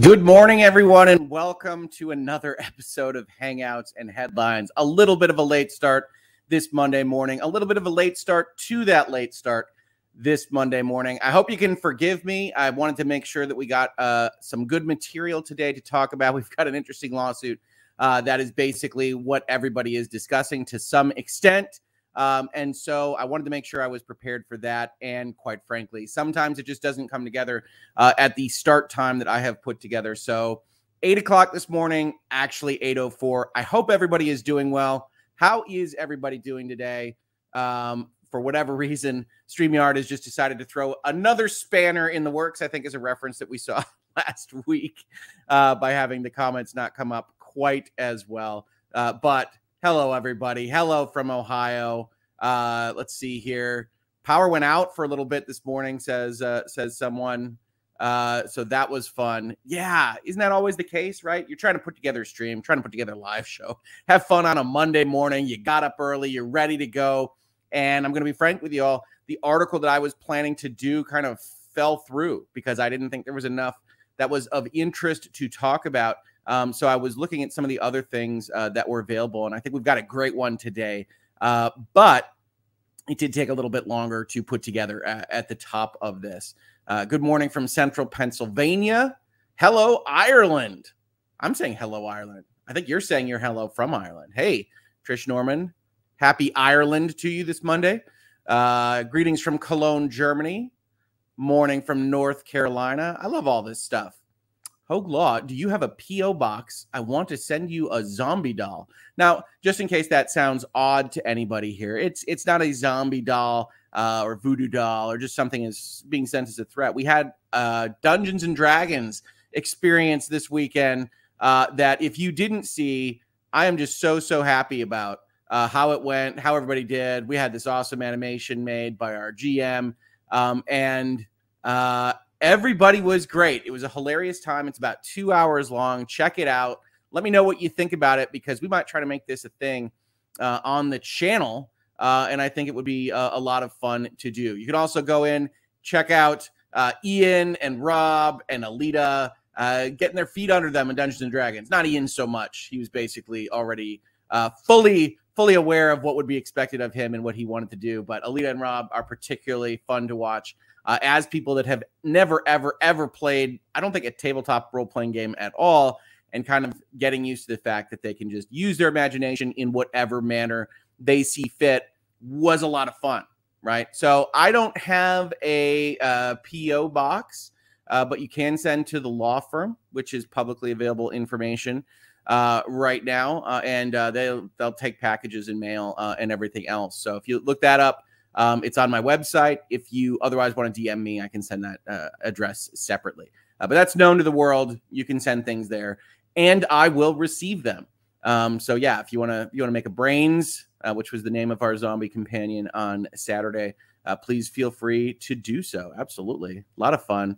Good morning, everyone, and welcome to another episode of Hangouts and Headlines. A little bit of a late start this Monday morning, a little bit of a late start to that late start this Monday morning. I hope you can forgive me. I wanted to make sure that we got uh, some good material today to talk about. We've got an interesting lawsuit uh, that is basically what everybody is discussing to some extent. Um, and so I wanted to make sure I was prepared for that. And quite frankly, sometimes it just doesn't come together uh, at the start time that I have put together. So eight o'clock this morning, actually 8.04. I hope everybody is doing well. How is everybody doing today? Um, for whatever reason, StreamYard has just decided to throw another spanner in the works. I think is a reference that we saw last week uh, by having the comments not come up quite as well. Uh, but hello, everybody. Hello from Ohio. Uh, let's see here. Power went out for a little bit this morning, says uh, says someone. Uh, so that was fun. Yeah, isn't that always the case, right? You're trying to put together a stream, trying to put together a live show, have fun on a Monday morning. You got up early, you're ready to go. And I'm going to be frank with you all. The article that I was planning to do kind of fell through because I didn't think there was enough that was of interest to talk about. Um, so I was looking at some of the other things uh, that were available, and I think we've got a great one today. Uh, but it did take a little bit longer to put together at, at the top of this. Uh, good morning from central Pennsylvania. Hello, Ireland. I'm saying hello, Ireland. I think you're saying you're hello from Ireland. Hey, Trish Norman. Happy Ireland to you this Monday. Uh, greetings from Cologne, Germany. Morning from North Carolina. I love all this stuff. Hoeg Law, do you have a P.O. box? I want to send you a zombie doll. Now, just in case that sounds odd to anybody here, it's it's not a zombie doll uh, or voodoo doll or just something is being sent as a threat. We had uh, Dungeons and Dragons experience this weekend uh, that if you didn't see, I am just so so happy about uh, how it went, how everybody did. We had this awesome animation made by our GM, um, and uh, Everybody was great. It was a hilarious time. It's about two hours long. Check it out. Let me know what you think about it because we might try to make this a thing uh, on the channel. Uh, and I think it would be a, lot of fun to do. You can also go in, check out uh, Ian and Rob and Alita uh, getting their feet under them in Dungeons and Dragons. Not Ian so much. He was basically already uh, fully fully aware of what would be expected of him and what he wanted to do. But Alita and Rob are particularly fun to watch uh, as people that have never, ever, ever played, I don't think a tabletop role playing game at all, and kind of getting used to the fact that they can just use their imagination in whatever manner they see fit was a lot of fun, right? So I don't have a uh, PO box, uh, but you can send to the law firm, which is publicly available information uh, right now, uh, and uh, they'll they'll take packages and mail uh, and everything else. So if you look that up, um, it's on my website. If you otherwise want to DM me, I can send that uh, address separately. Uh, but that's known to the world. You can send things there, and I will receive them. Um, so yeah, if you want to, you want to make a brains, which was the name of our zombie companion on Saturday, please feel free to do so. Absolutely, a lot of fun.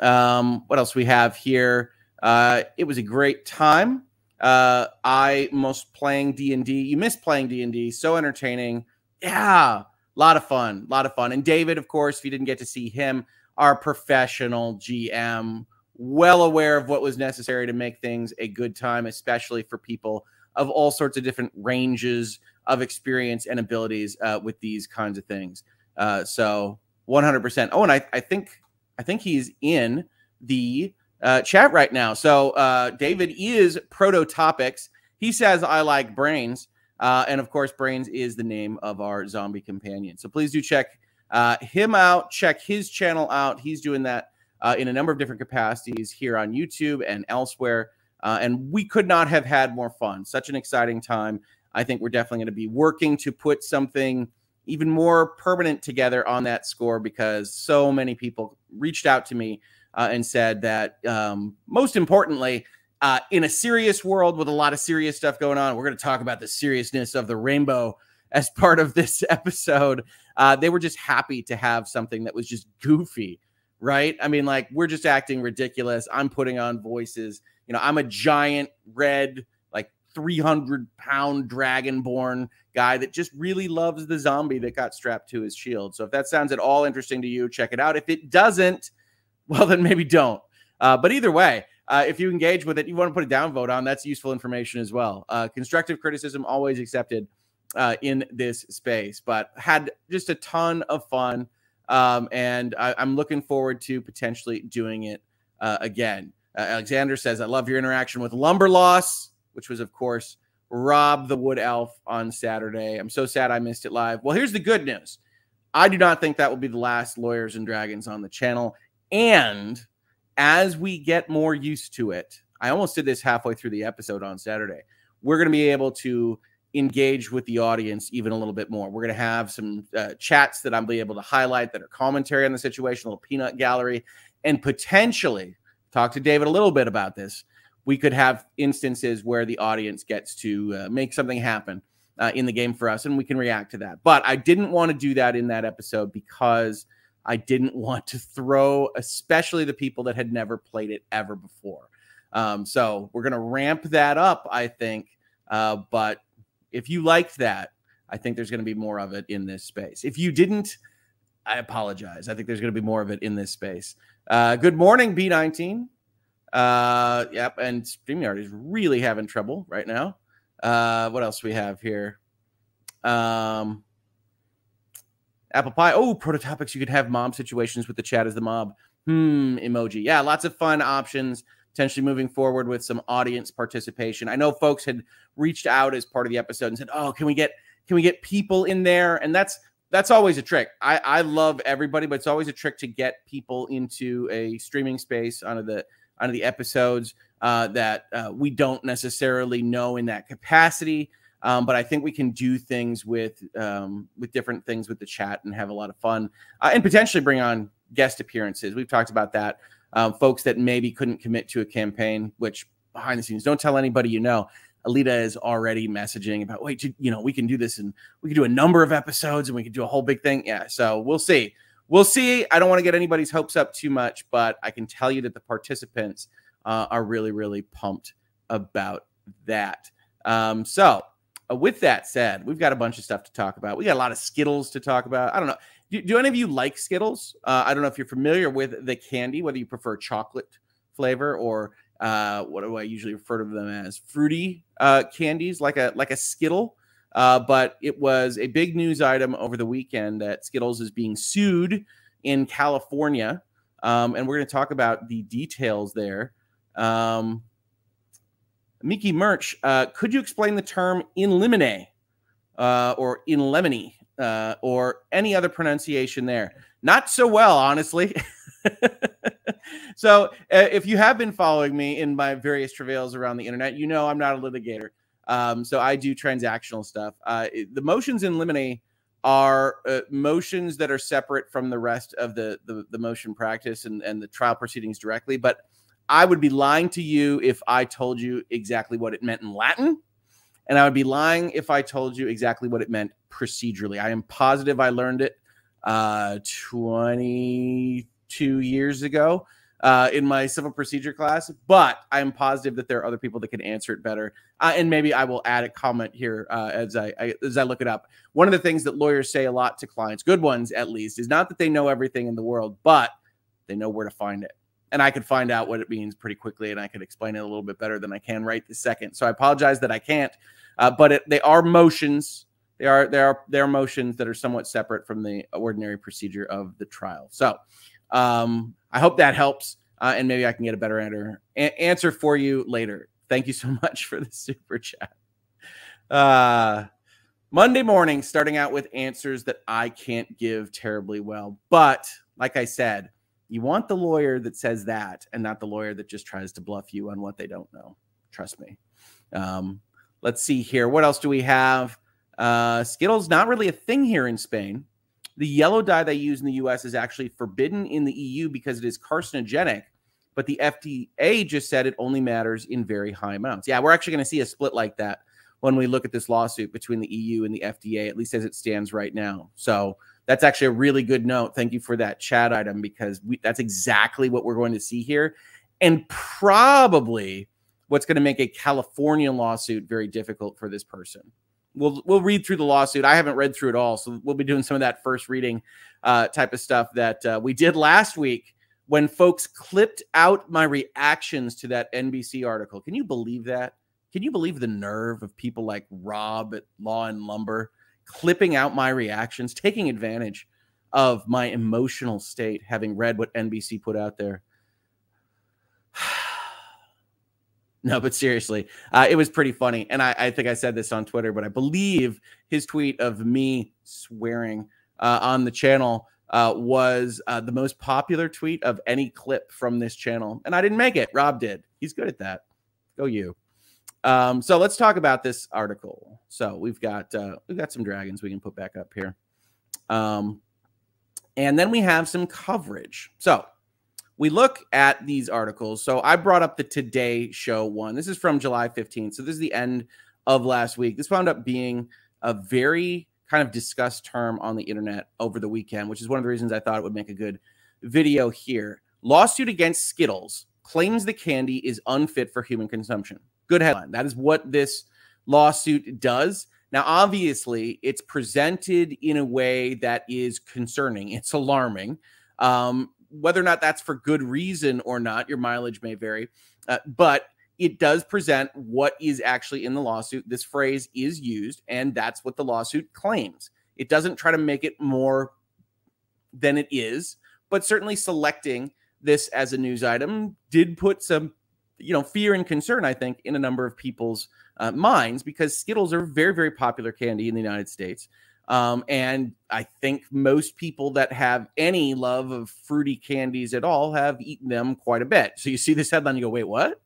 Um, what else we have here? It was a great time. Uh, I most playing D and D. You miss playing D and D. So entertaining. Yeah a lot of fun, a lot of fun. And David, of course, if you didn't get to see him, our professional GM, well aware of what was necessary to make things a good time, especially for people of all sorts of different ranges of experience and abilities uh, with these kinds of things. Uh, so 100%. Oh, and I, I think I think he's in the uh, chat right now. So uh, David is Prototopics. He says I like brains. Uh, and of course, Brains is the name of our zombie companion. So please do check uh, him out, check his channel out. He's doing that uh, in a number of different capacities here on YouTube and elsewhere. Uh, and we could not have had more fun. Such an exciting time. I think we're definitely going to be working to put something even more permanent together on that score because so many people reached out to me uh, and said that um, most importantly, uh, in a serious world with a lot of serious stuff going on. We're going to talk about the seriousness of the rainbow as part of this episode. Uh, they were just happy to have something that was just goofy, right? I mean, like we're just acting ridiculous. I'm putting on voices. You know, I'm a giant red, like 300 pound dragonborn guy that just really loves the zombie that got strapped to his shield. So if that sounds at all interesting to you, check it out. If it doesn't, well, then maybe don't. Uh, but either way, uh, if you engage with it, you want to put a downvote on, that's useful information as well. Uh, constructive criticism always accepted uh, in this space, but had just a ton of fun. Um, and I, am looking forward to potentially doing it uh, again. Alexander says, I love your interaction with Lumber Loss, which was, of course, Rob the Wood Elf on Saturday. I'm so sad I missed it live. Well, here's the good news I do not think that will be the last Lawyers and Dragons on the channel. And as we get more used to it, I almost did this halfway through the episode on Saturday. We're going to be able to engage with the audience even a little bit more. We're going to have some uh, chats that I'll be able to highlight that are commentary on the situation, a little peanut gallery, and potentially talk to David a little bit about this. We could have instances where the audience gets to uh, make something happen uh, in the game for us, and we can react to that. But I didn't want to do that in that episode because I didn't want to throw, especially the people that had never played it ever before. Um, so we're going to ramp that up, I think. Uh, but if you liked that, I think there's going to be more of it in this space. If you didn't, I apologize. I think there's going to be more of it in this space. Uh, good morning, B19. Uh, yep, and StreamYard is really having trouble right now. Uh, what else we have here? Um, Apple Pie. Oh, prototypics. You could have mob situations with the chat as the mob. Hmm, emoji. Yeah, lots of fun options. Potentially moving forward with some audience participation. I know folks had reached out as part of the episode and said, "Oh, can we get can we get people in there?" And that's that's always a trick. I I love everybody, but it's always a trick to get people into a streaming space onto the onto the episodes uh, that uh, we don't necessarily know in that capacity. Um, but I think we can do things with um, with different things with the chat and have a lot of fun uh, and potentially bring on guest appearances. We've talked about that. Um, folks that maybe couldn't commit to a campaign, which behind the scenes, don't tell anybody you know. Alita is already messaging about, wait, you know, we can do this and we can do a number of episodes and we can do a whole big thing. Yeah. So we'll see. We'll see. I don't want to get anybody's hopes up too much, but I can tell you that the participants uh, are really, really pumped about that. Um, so, uh, with that said, we've got a bunch of stuff to talk about. We got a lot of Skittles to talk about. I don't know. Do, do any of you like Skittles? Uh, I don't know if you're familiar with the candy, whether you prefer chocolate flavor or uh, what do I usually refer to them as? Fruity uh, candies, like a like a Skittle. Uh, but it was a big news item over the weekend that Skittles is being sued in California, um, and we're going to talk about the details there. Um, Mickey Merch, uh, could you explain the term in limine uh, or in lemony uh, or any other pronunciation there? Not so well, honestly. so, uh, if you have been following me in my various travails around the internet, you know I'm not a litigator. Um, so I do transactional stuff. Uh, the motions in limine are uh, motions that are separate from the rest of the, the, the motion practice and, and the trial proceedings directly, but I would be lying to you if I told you exactly what it meant in Latin. And I would be lying if I told you exactly what it meant procedurally. I am positive I learned it uh, 22 years ago uh, in my civil procedure class, but I'm positive that there are other people that can answer it better. Uh, and maybe I will add a comment here uh, as I, I, as I look it up. One of the things that lawyers say a lot to clients, good ones at least, is not that they know everything in the world, but they know where to find it and I could find out what it means pretty quickly, and I could explain it a little bit better than I can right this second. So I apologize that I can't, uh, but it, they are motions. They are they are they are motions that are somewhat separate from the ordinary procedure of the trial. So um, I hope that helps, uh, and maybe I can get a better answer answer for you later. Thank you so much for the super chat. Uh, Monday morning, starting out with answers that I can't give terribly well, but like I said you want the lawyer that says that and not the lawyer that just tries to bluff you on what they don't know. Trust me. Um, let's see here. What else do we have? Uh, Skittles not really a thing here in Spain. The yellow dye they use in the US is actually forbidden in the EU because it is carcinogenic, but the FDA just said it only matters in very high amounts. Yeah, we're actually going to see a split like that when we look at this lawsuit between the EU and the FDA, at least as it stands right now. So that's actually a really good note. Thank you for that chat item because we, that's exactly what we're going to see here. And probably what's going to make a California lawsuit very difficult for this person. We'll we'll read through the lawsuit. I haven't read through it all, so we'll be doing some of that first reading uh, type of stuff that uh, we did last week when folks clipped out my reactions to that NBC article. Can you believe that? Can you believe the nerve of people like Rob at Law and Lumber clipping out my reactions, taking advantage of my emotional state, having read what NBC put out there? no, but seriously, uh, it was pretty funny. And I, I, think I said this on Twitter, but I believe his tweet of me swearing uh, on the channel uh, was uh, the most popular tweet of any clip from this channel. And I didn't make it. Rob did. He's good at that. Go you. Um, so let's talk about this article. So we've got uh, we've got some dragons we can put back up here, um, and then we have some coverage. So we look at these articles. So I brought up the Today Show one. This is from July 15th. So this is the end of last week. This wound up being a very kind of discussed term on the internet over the weekend, which is one of the reasons I thought it would make a good video here. Lawsuit against Skittles claims the candy is unfit for human consumption. Good headline. That is what this lawsuit does. Now, obviously, it's presented in a way that is concerning. It's alarming. Um, whether or not that's for good reason or not, your mileage may vary. Uh, but it does present what is actually in the lawsuit. This phrase is used, and that's what the lawsuit claims. It doesn't try to make it more than it is, but certainly selecting this as a news item did put some, you know, fear and concern, I think, in a number of people's uh, minds because Skittles are very, very popular candy in the United States. Um, and I think most people that have any love of fruity candies at all have eaten them quite a bit. So you see this headline, you go, wait, what?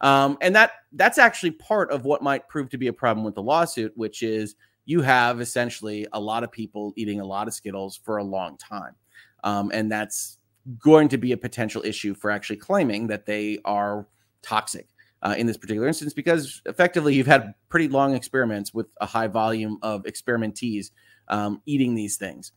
Um, and that that's actually part of what might prove to be a problem with the lawsuit, which is you have essentially a lot of people eating a lot of Skittles for a long time. Um, and that's going to be a potential issue for actually claiming that they are toxic uh, in this particular instance, because effectively you've had pretty long experiments with a high volume of experimentees um, eating these things.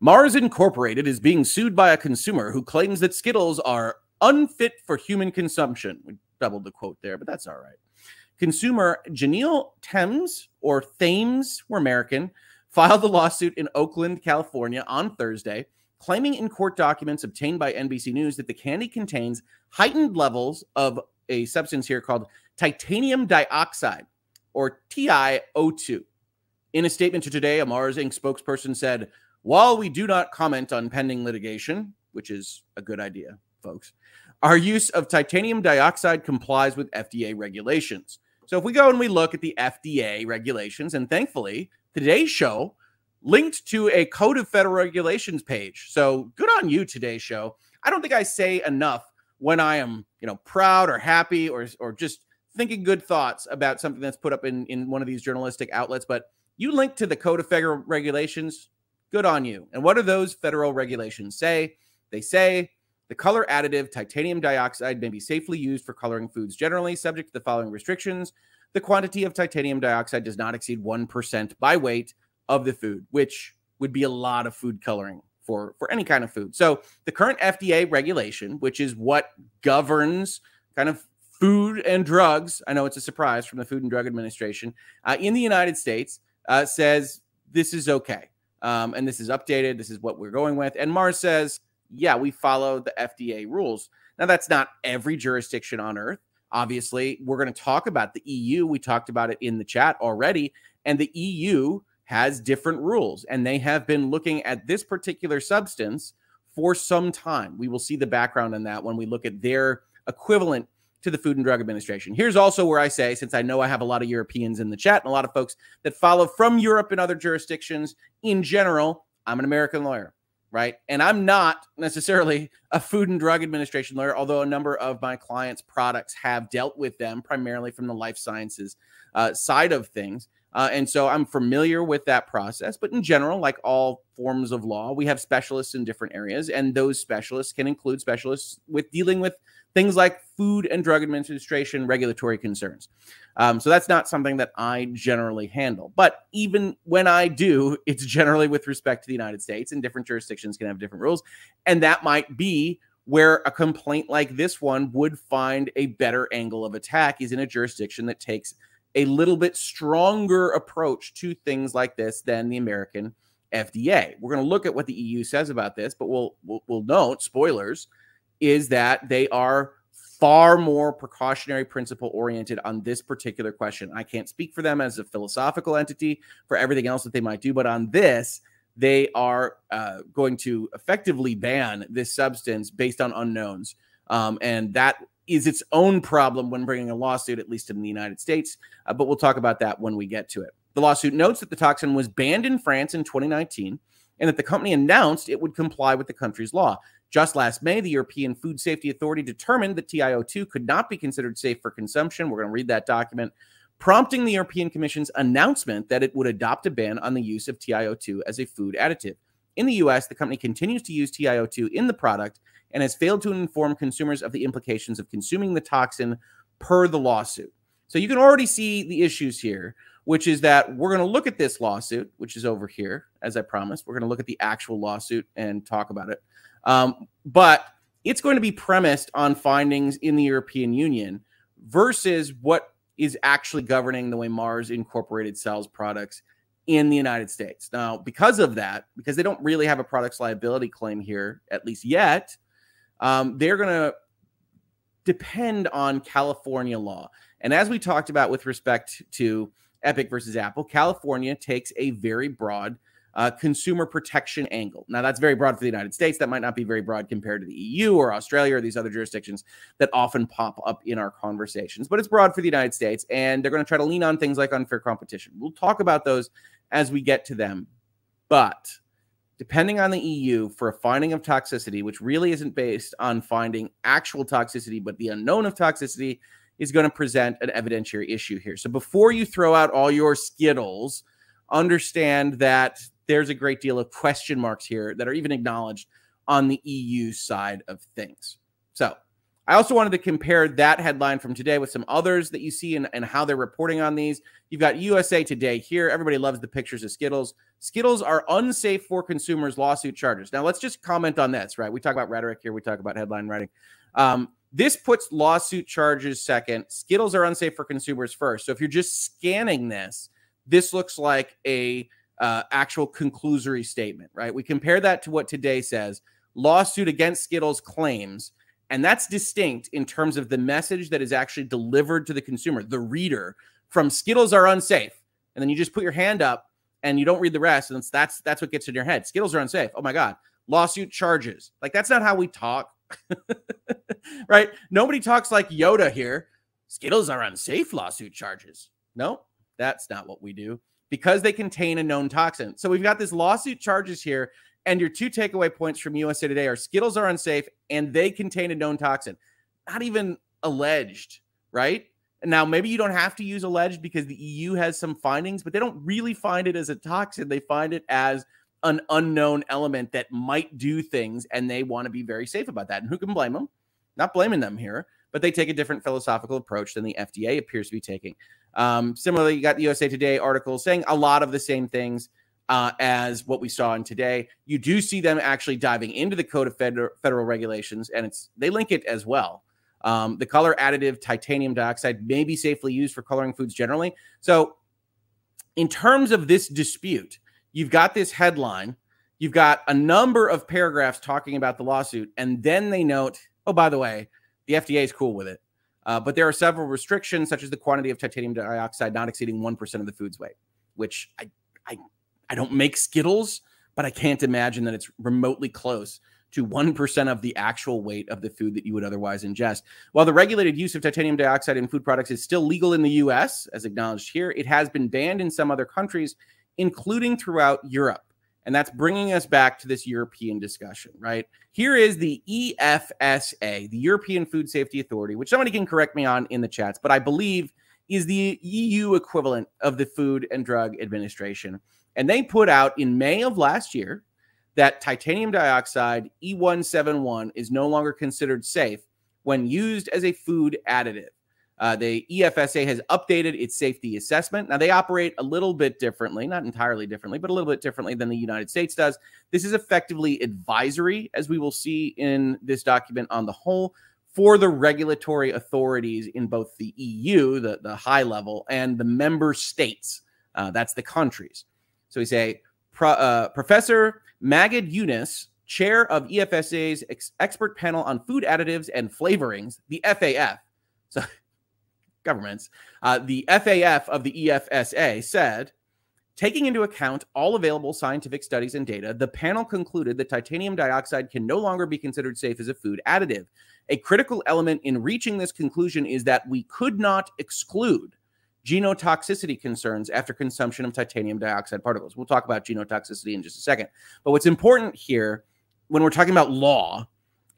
Mars Incorporated is being sued by a consumer who claims that Skittles are unfit for human consumption. We doubled the quote there, but that's all right. Consumer Janelle Thames or Thames, we're American, filed the lawsuit in Oakland, California on Thursday, claiming in court documents obtained by NBC News that the candy contains heightened levels of a substance here called titanium dioxide or TiO2. In a statement to today, a Mars Inc. spokesperson said, While we do not comment on pending litigation, which is a good idea, folks, our use of titanium dioxide complies with FDA regulations. So if we go and we look at the FDA regulations, and thankfully, today's show linked to a Code of Federal Regulations page. So good on you, today's show. I don't think I say enough when I am, you know, proud or happy or or just thinking good thoughts about something that's put up in in one of these journalistic outlets. But you link to the Code of Federal Regulations. Good on you. And what do those federal regulations say? They say the color additive titanium dioxide may be safely used for coloring foods generally, subject to the following restrictions. The quantity of titanium dioxide does not exceed 1% by weight of the food, which would be a lot of food coloring for, for any kind of food. So, the current FDA regulation, which is what governs kind of food and drugs, I know it's a surprise from the Food and Drug Administration uh, in the United States, uh, says this is okay. Um, and this is updated. This is what we're going with. And Mars says, yeah, we follow the FDA rules. Now, that's not every jurisdiction on earth. Obviously, we're going to talk about the EU. We talked about it in the chat already. And the EU has different rules, and they have been looking at this particular substance for some time. We will see the background on that when we look at their equivalent to the Food and Drug Administration. Here's also where I say, since I know I have a lot of Europeans in the chat and a lot of folks that follow from Europe and other jurisdictions in general, I'm an American lawyer right? And I'm not necessarily a Food and Drug Administration lawyer, although a number of my clients' products have dealt with them primarily from the life sciences uh, side of things. Uh, and so I'm familiar with that process. But in general, like all forms of law, we have specialists in different areas, and those specialists can include specialists with dealing with things like Food and Drug Administration regulatory concerns. Um, so that's not something that I generally handle. But even when I do, it's generally with respect to the United States, and different jurisdictions can have different rules. And that might be where a complaint like this one would find a better angle of attack is in a jurisdiction that takes a little bit stronger approach to things like this than the American FDA. We're going to look at what the EU says about this, but we'll we'll, we'll note spoilers is that they are far more precautionary principle oriented on this particular question. I can't speak for them as a philosophical entity for everything else that they might do, but on this, they are uh, going to effectively ban this substance based on unknowns. Um, and that is its own problem when bringing a lawsuit, at least in the United States. Uh, but we'll talk about that when we get to it. The lawsuit notes that the toxin was banned in France in 2019 and that the company announced it would comply with the country's law. Just last May, the European Food Safety Authority determined that TiO2 could not be considered safe for consumption. We're going to read that document, prompting the European Commission's announcement that it would adopt a ban on the use of TiO2 as a food additive. In the US, the company continues to use TiO2 in the product and has failed to inform consumers of the implications of consuming the toxin per the lawsuit. So you can already see the issues here, which is that we're going to look at this lawsuit, which is over here, as I promised. We're going to look at the actual lawsuit and talk about it. Um, but it's going to be premised on findings in the European Union versus what is actually governing the way Mars Incorporated sells products in the United States. Now, because of that, because they don't really have a products liability claim here, at least yet, um, they're going to depend on California law. And as we talked about with respect to Epic versus Apple, California takes a very broad uh, consumer protection angle. Now, that's very broad for the United States. That might not be very broad compared to the EU or Australia or these other jurisdictions that often pop up in our conversations, but it's broad for the United States. And they're going to try to lean on things like unfair competition. We'll talk about those as we get to them. But depending on the EU for a finding of toxicity, which really isn't based on finding actual toxicity, but the unknown of toxicity, is going to present an evidentiary issue here. So before you throw out all your Skittles, understand that there's a great deal of question marks here that are even acknowledged on the EU side of things. So I also wanted to compare that headline from today with some others that you see and, how they're reporting on these. You've got USA Today here. Everybody loves the pictures of Skittles. Skittles are unsafe for consumers lawsuit charges. Now, let's just comment on this, right? We talk about rhetoric here, we talk about headline writing. Um, this puts lawsuit charges second. Skittles are unsafe for consumers first. So if you're just scanning this, this looks like a uh, actual conclusory statement, right? We compare that to what today says lawsuit against Skittles claims, and that's distinct in terms of the message that is actually delivered to the consumer, the reader, from Skittles are unsafe. And then you just put your hand up and you don't read the rest, and that's that's what gets in your head. Skittles are unsafe. Oh my God. Lawsuit charges. Like that's not how we talk. right? Nobody talks like Yoda here. Skittles are unsafe lawsuit charges. No, that's not what we do because they contain a known toxin. So we've got this lawsuit charges here, and your two takeaway points from USA Today are Skittles are unsafe and they contain a known toxin. Not even alleged, right? Now maybe you don't have to use alleged because the EU has some findings, but they don't really find it as a toxin. They find it as an unknown element that might do things, and they want to be very safe about that. And who can blame them? Not blaming them here, but they take a different philosophical approach than the FDA appears to be taking. Um, similarly, you got the USA Today article saying a lot of the same things uh, as what we saw in today. You do see them actually diving into the code of federal, federal regulations, and it's they link it as well. Um, the color additive titanium dioxide may be safely used for coloring foods generally. So, in terms of this dispute, you've got this headline, you've got a number of paragraphs talking about the lawsuit, and then they note, oh, by the way, the FDA is cool with it. Uh, but there are several restrictions, such as the quantity of titanium dioxide not exceeding 1% of the food's weight, which I, I, I don't make Skittles, but I can't imagine that it's remotely close to 1% of the actual weight of the food that you would otherwise ingest. While the regulated use of titanium dioxide in food products is still legal in the US, as acknowledged here, it has been banned in some other countries, including throughout Europe. And that's bringing us back to this European discussion, right? Here is the EFSA, the European Food Safety Authority, which somebody can correct me on in the chats, but I believe is the EU equivalent of the Food and Drug Administration. And they put out in May of last year that titanium dioxide E171 is no longer considered safe when used as a food additive. Uh, the EFSA has updated its safety assessment. Now, they operate a little bit differently, not entirely differently, but a little bit differently than the United States does. This is effectively advisory, as we will see in this document on the whole, for the regulatory authorities in both the EU, the, the high level, and the member states. Uh, that's the countries. So we say, Pro, uh, Professor Maged Younes, chair of EFSA's ex- expert panel on food additives and flavorings, the FAF. So, governments, uh, the FAF of the EFSA said, taking into account all available scientific studies and data, the panel concluded that titanium dioxide can no longer be considered safe as a food additive. A critical element in reaching this conclusion is that we could not exclude genotoxicity concerns after consumption of titanium dioxide particles. We'll talk about genotoxicity in just a second. But what's important here when we're talking about law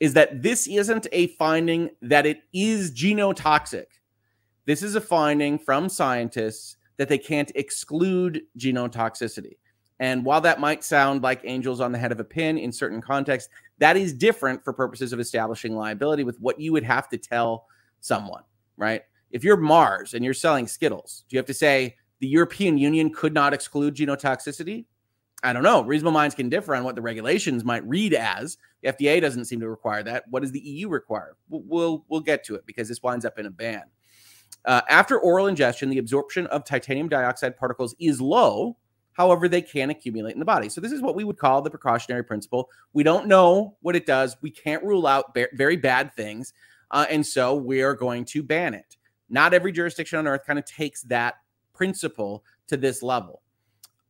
is that this isn't a finding that it is genotoxic. This is a finding from scientists that they can't exclude genotoxicity. And while that might sound like angels on the head of a pin in certain contexts, that is different for purposes of establishing liability with what you would have to tell someone, right? If you're Mars and you're selling Skittles, do you have to say the European Union could not exclude genotoxicity? I don't know. Reasonable minds can differ on what the regulations might read as. The FDA doesn't seem to require that. What does the EU require? We'll we'll, we'll get to it because this winds up in a ban. Uh, after oral ingestion, the absorption of titanium dioxide particles is low. However, they can accumulate in the body. So this is what we would call the precautionary principle. We don't know what it does. We can't rule out very bad things, uh, and so we are going to ban it. Not every jurisdiction on earth kind of takes that principle to this level.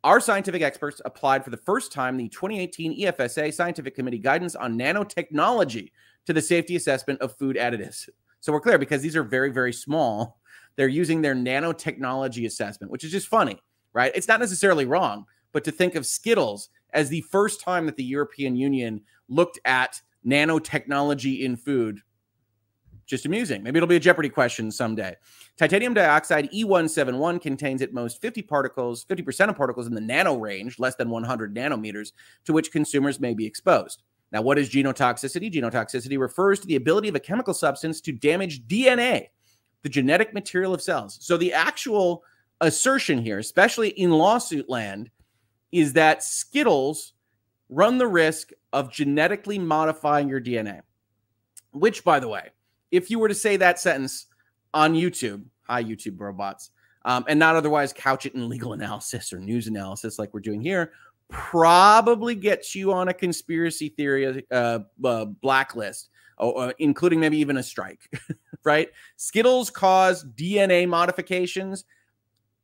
Our scientific experts applied for the first time the 2018 EFSA Scientific Committee guidance on nanotechnology to the safety assessment of food additives. So we're clear because these are very, very small. They're using their nanotechnology assessment, which is just funny, right? It's not necessarily wrong, but to think of Skittles as the first time that the European Union looked at nanotechnology in food just amusing. Maybe it'll be a Jeopardy question someday. Titanium dioxide E171 contains at most 50 particles, 50% of particles in the nano range, less than 100 nanometers, to which consumers may be exposed. Now, what is genotoxicity? Genotoxicity refers to the ability of a chemical substance to damage DNA, the genetic material of cells. So, the actual assertion here, especially in lawsuit land, is that Skittles run the risk of genetically modifying your DNA, which, by the way, if you were to say that sentence on YouTube, hi YouTube robots, um, and not otherwise couch it in legal analysis or news analysis like we're doing here, probably gets you on a conspiracy theory uh, uh, blacklist, uh, including maybe even a strike. right? Skittles cause DNA modifications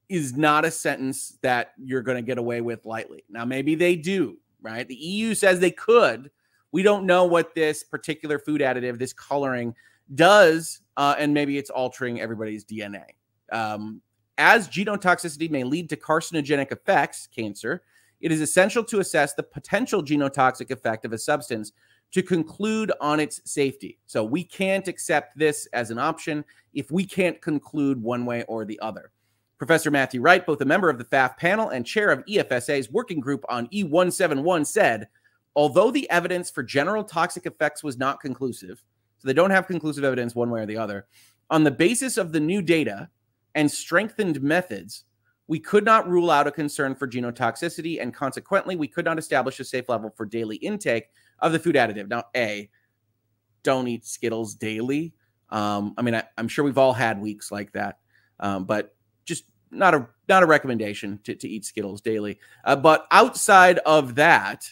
is not a sentence that you're going to get away with lightly. Now, maybe they do. Right? The EU says they could. We don't know what this particular food additive, this coloring does, uh, and maybe it's altering everybody's DNA. Um, as genotoxicity may lead to carcinogenic effects, cancer, it is essential to assess the potential genotoxic effect of a substance to conclude on its safety. So we can't accept this as an option if we can't conclude one way or the other. Professor Matthew Wright, both a member of the FAF panel and chair of EFSA's working group on E171, said, although the evidence for general toxic effects was not conclusive, so they don't have conclusive evidence one way or the other. On the basis of the new data and strengthened methods, we could not rule out a concern for genotoxicity, and consequently, we could not establish a safe level for daily intake of the food additive. Now, A, don't eat Skittles daily. Um, I mean, I, am sure we've all had weeks like that, um, but just not a not a recommendation to, to eat Skittles daily. Uh, but outside of that,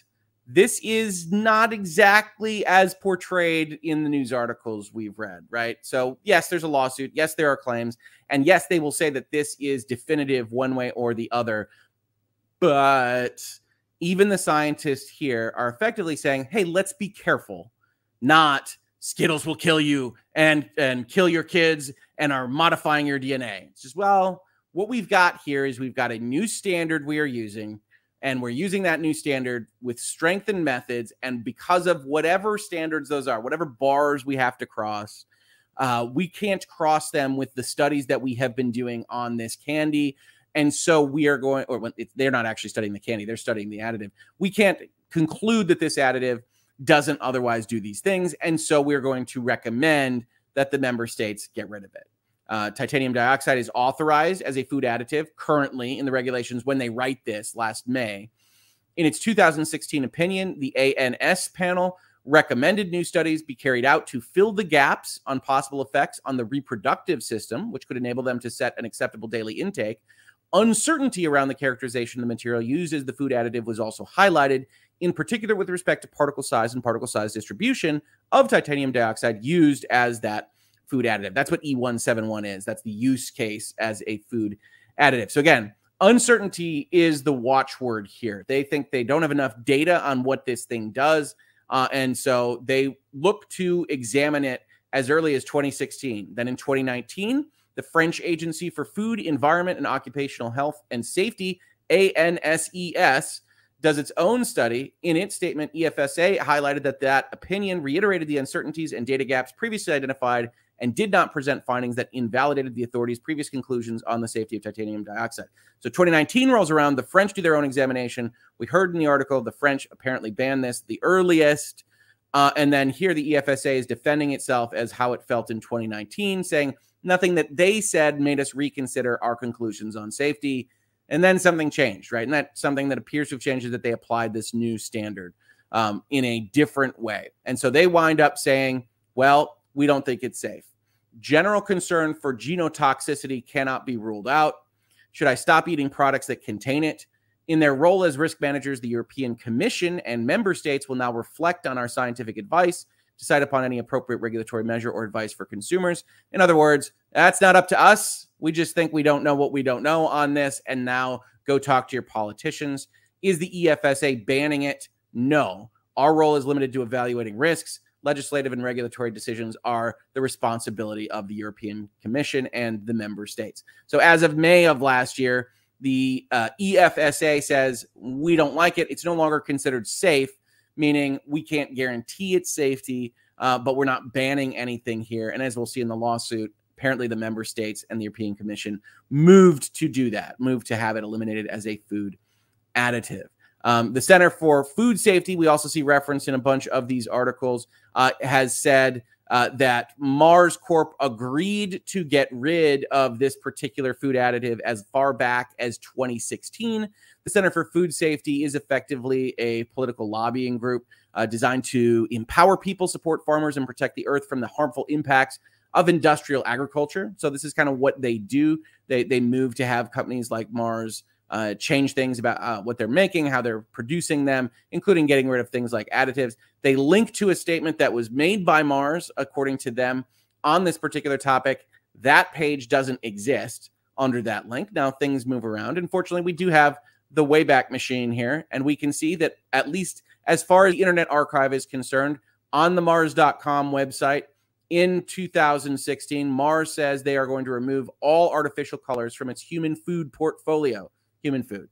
this is not exactly as portrayed in the news articles we've read, right? So, yes, there's a lawsuit. Yes, there are claims. And yes, they will say that this is definitive one way or the other. But even the scientists here are effectively saying, hey, let's be careful, not Skittles will kill you and, and kill your kids and are modifying your DNA. It's just, well, what we've got here is we've got a new standard we are using and we're using that new standard with strengthened methods and because of whatever standards those are whatever bars we have to cross uh, we can't cross them with the studies that we have been doing on this candy and so we are going or they're not actually studying the candy they're studying the additive we can't conclude that this additive doesn't otherwise do these things and so we're going to recommend that the member states get rid of it uh, titanium dioxide is authorized as a food additive currently in the regulations when they write this last May. In its 2016 opinion, the ANS panel recommended new studies be carried out to fill the gaps on possible effects on the reproductive system, which could enable them to set an acceptable daily intake. Uncertainty around the characterization of the material used as the food additive was also highlighted, in particular with respect to particle size and particle size distribution of titanium dioxide used as that food additive. That's what E171 is. That's the use case as a food additive. So again, uncertainty is the watchword here. They think they don't have enough data on what this thing does. Uh, and so they look to examine it as early as 2016. Then in 2019, the French Agency for Food, Environment, and Occupational Health and Safety, ANSES, does its own study. In its statement, EFSA highlighted that that opinion reiterated the uncertainties and data gaps previously identified and did not present findings that invalidated the authorities' previous conclusions on the safety of titanium dioxide. So 2019 rolls around, the French do their own examination. We heard in the article the French apparently banned this the earliest. Uh, and then here the EFSA is defending itself as how it felt in 2019, saying nothing that they said made us reconsider our conclusions on safety. And then something changed, right? And that something that appears to have changed is that they applied this new standard um, in a different way. And so they wind up saying, well, we don't think it's safe. General concern for genotoxicity cannot be ruled out. Should I stop eating products that contain it? In their role as risk managers, the European Commission and member states will now reflect on our scientific advice, decide upon any appropriate regulatory measure or advice for consumers. In other words, that's not up to us. We just think we don't know what we don't know on this. And now go talk to your politicians. Is the EFSA banning it? No. Our role is limited to evaluating risks legislative and regulatory decisions are the responsibility of the European Commission and the member states. So, as of May of last year, the uh, EFSA says we don't like it. It's no longer considered safe, meaning we can't guarantee its safety, uh, but we're not banning anything here. And as we'll see in the lawsuit, apparently the member states and the European Commission moved to do that, moved to have it eliminated as a food additive. Um, the Center for Food Safety, we also see referenced in a bunch of these articles, uh, has said uh, that Mars Corp agreed to get rid of this particular food additive as far back as 2016. The Center for Food Safety is effectively a political lobbying group uh, designed to empower people, support farmers, and protect the earth from the harmful impacts of industrial agriculture. So this is kind of what they do. They they move to have companies like Mars uh, change things about uh, what they're making, how they're producing them, including getting rid of things like additives. They link to a statement that was made by Mars, according to them, on this particular topic. That page doesn't exist under that link. Now things move around. Unfortunately, we do have the Wayback Machine here, and we can see that at least as far as the Internet Archive is concerned, on the Mars.com website in 2016, Mars says they are going to remove all artificial colors from its human food portfolio human food.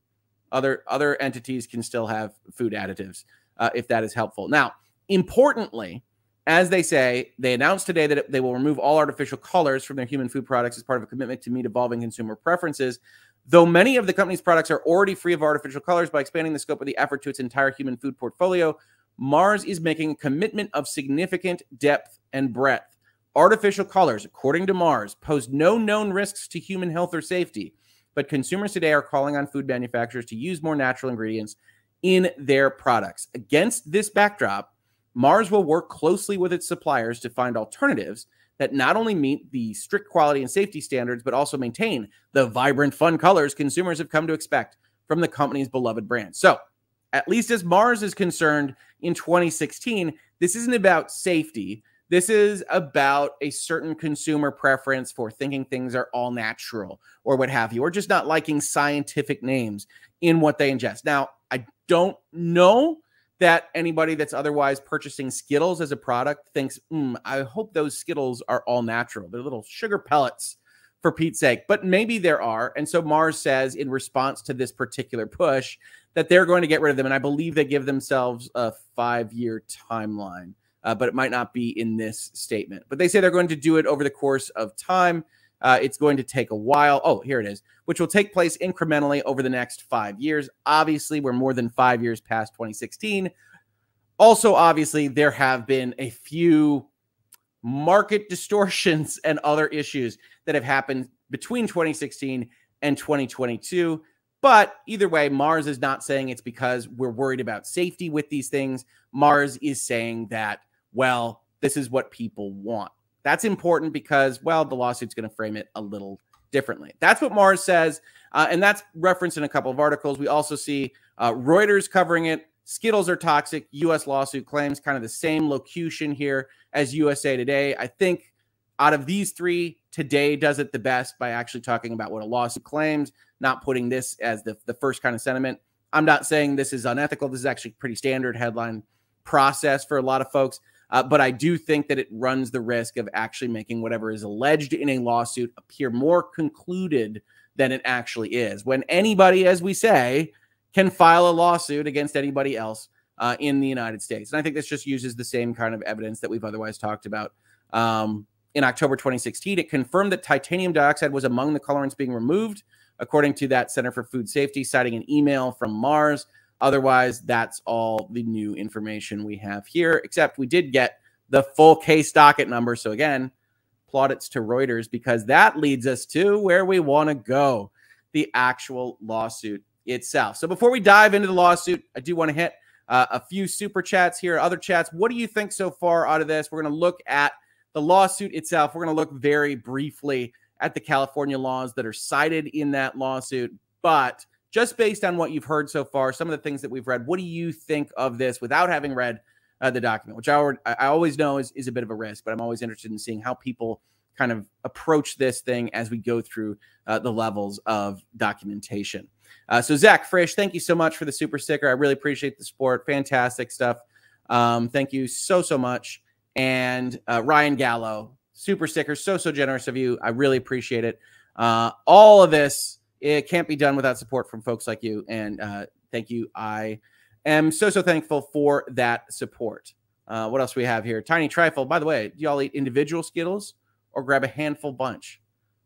Other other entities can still have food additives uh, if that is helpful. Now, importantly, as they say, they announced today that they will remove all artificial colors from their human food products as part of a commitment to meet evolving consumer preferences. Though many of the company's products are already free of artificial colors, by expanding the scope of the effort to its entire human food portfolio, Mars is making a commitment of significant depth and breadth. Artificial colors, according to Mars, pose no known risks to human health or safety but consumers today are calling on food manufacturers to use more natural ingredients in their products. Against this backdrop, Mars will work closely with its suppliers to find alternatives that not only meet the strict quality and safety standards, but also maintain the vibrant, fun colors consumers have come to expect from the company's beloved brand. So, at least as Mars is concerned in 2016, this isn't about safety. This is about a certain consumer preference for thinking things are all natural or what have you, or just not liking scientific names in what they ingest. Now, I don't know that anybody that's otherwise purchasing Skittles as a product thinks, mm, I hope those Skittles are all natural. They're little sugar pellets for Pete's sake, but maybe there are. And so Mars says, in response to this particular push, that they're going to get rid of them. And I believe they give themselves a five year timeline uh, but it might not be in this statement. But they say they're going to do it over the course of time. Uh, it's going to take a while. Oh, here it is, which will take place incrementally over the next five years. Obviously, we're more than five years past 2016. Also, obviously, there have been a few market distortions and other issues that have happened between 2016 and 2022. But either way, Mars is not saying it's because we're worried about safety with these things. Mars is saying that well, this is what people want. That's important because, well, the lawsuit's going to frame it a little differently. That's what Mars says. Uh, and that's referenced in a couple of articles. We also see uh, Reuters covering it, Skittles are toxic. U.S. lawsuit claims kind of the same locution here as USA Today. I think out of these three, Today does it the best by actually talking about what a lawsuit claims, not putting this as the, the first kind of sentiment. I'm not saying this is unethical. This is actually pretty standard headline process for a lot of folks. Uh, but I do think that it runs the risk of actually making whatever is alleged in a lawsuit appear more concluded than it actually is. When anybody, as we say, can file a lawsuit against anybody else uh, in the United States. And I think this just uses the same kind of evidence that we've otherwise talked about. Um, in October 2016, it confirmed that titanium dioxide was among the colorants being removed, according to that Center for Food Safety, citing an email from Mars. Otherwise, that's all the new information we have here, except we did get the full case docket number. So, again, plaudits to Reuters because that leads us to where we want to go the actual lawsuit itself. So, before we dive into the lawsuit, I do want to hit uh, a few super chats here, other chats. What do you think so far out of this? We're going to look at the lawsuit itself. We're going to look very briefly at the California laws that are cited in that lawsuit. But just based on what you've heard so far, some of the things that we've read, what do you think of this without having read uh, the document, which I, already, I always know is, is a bit of a risk, but I'm always interested in seeing how people kind of approach this thing as we go through uh, the levels of documentation. Uh, so, Zach Frisch, thank you so much for the super sticker. I really appreciate the support. Fantastic stuff. Um, thank you so, so much. And uh, Ryan Gallo, super sticker, so, so generous of you. I really appreciate it. Uh, all of this it can't be done without support from folks like you. And uh, thank you. I am so, so thankful for that support. Uh, what else we have here? Tiny Trifle. By the way, do y'all eat individual Skittles or grab a handful bunch?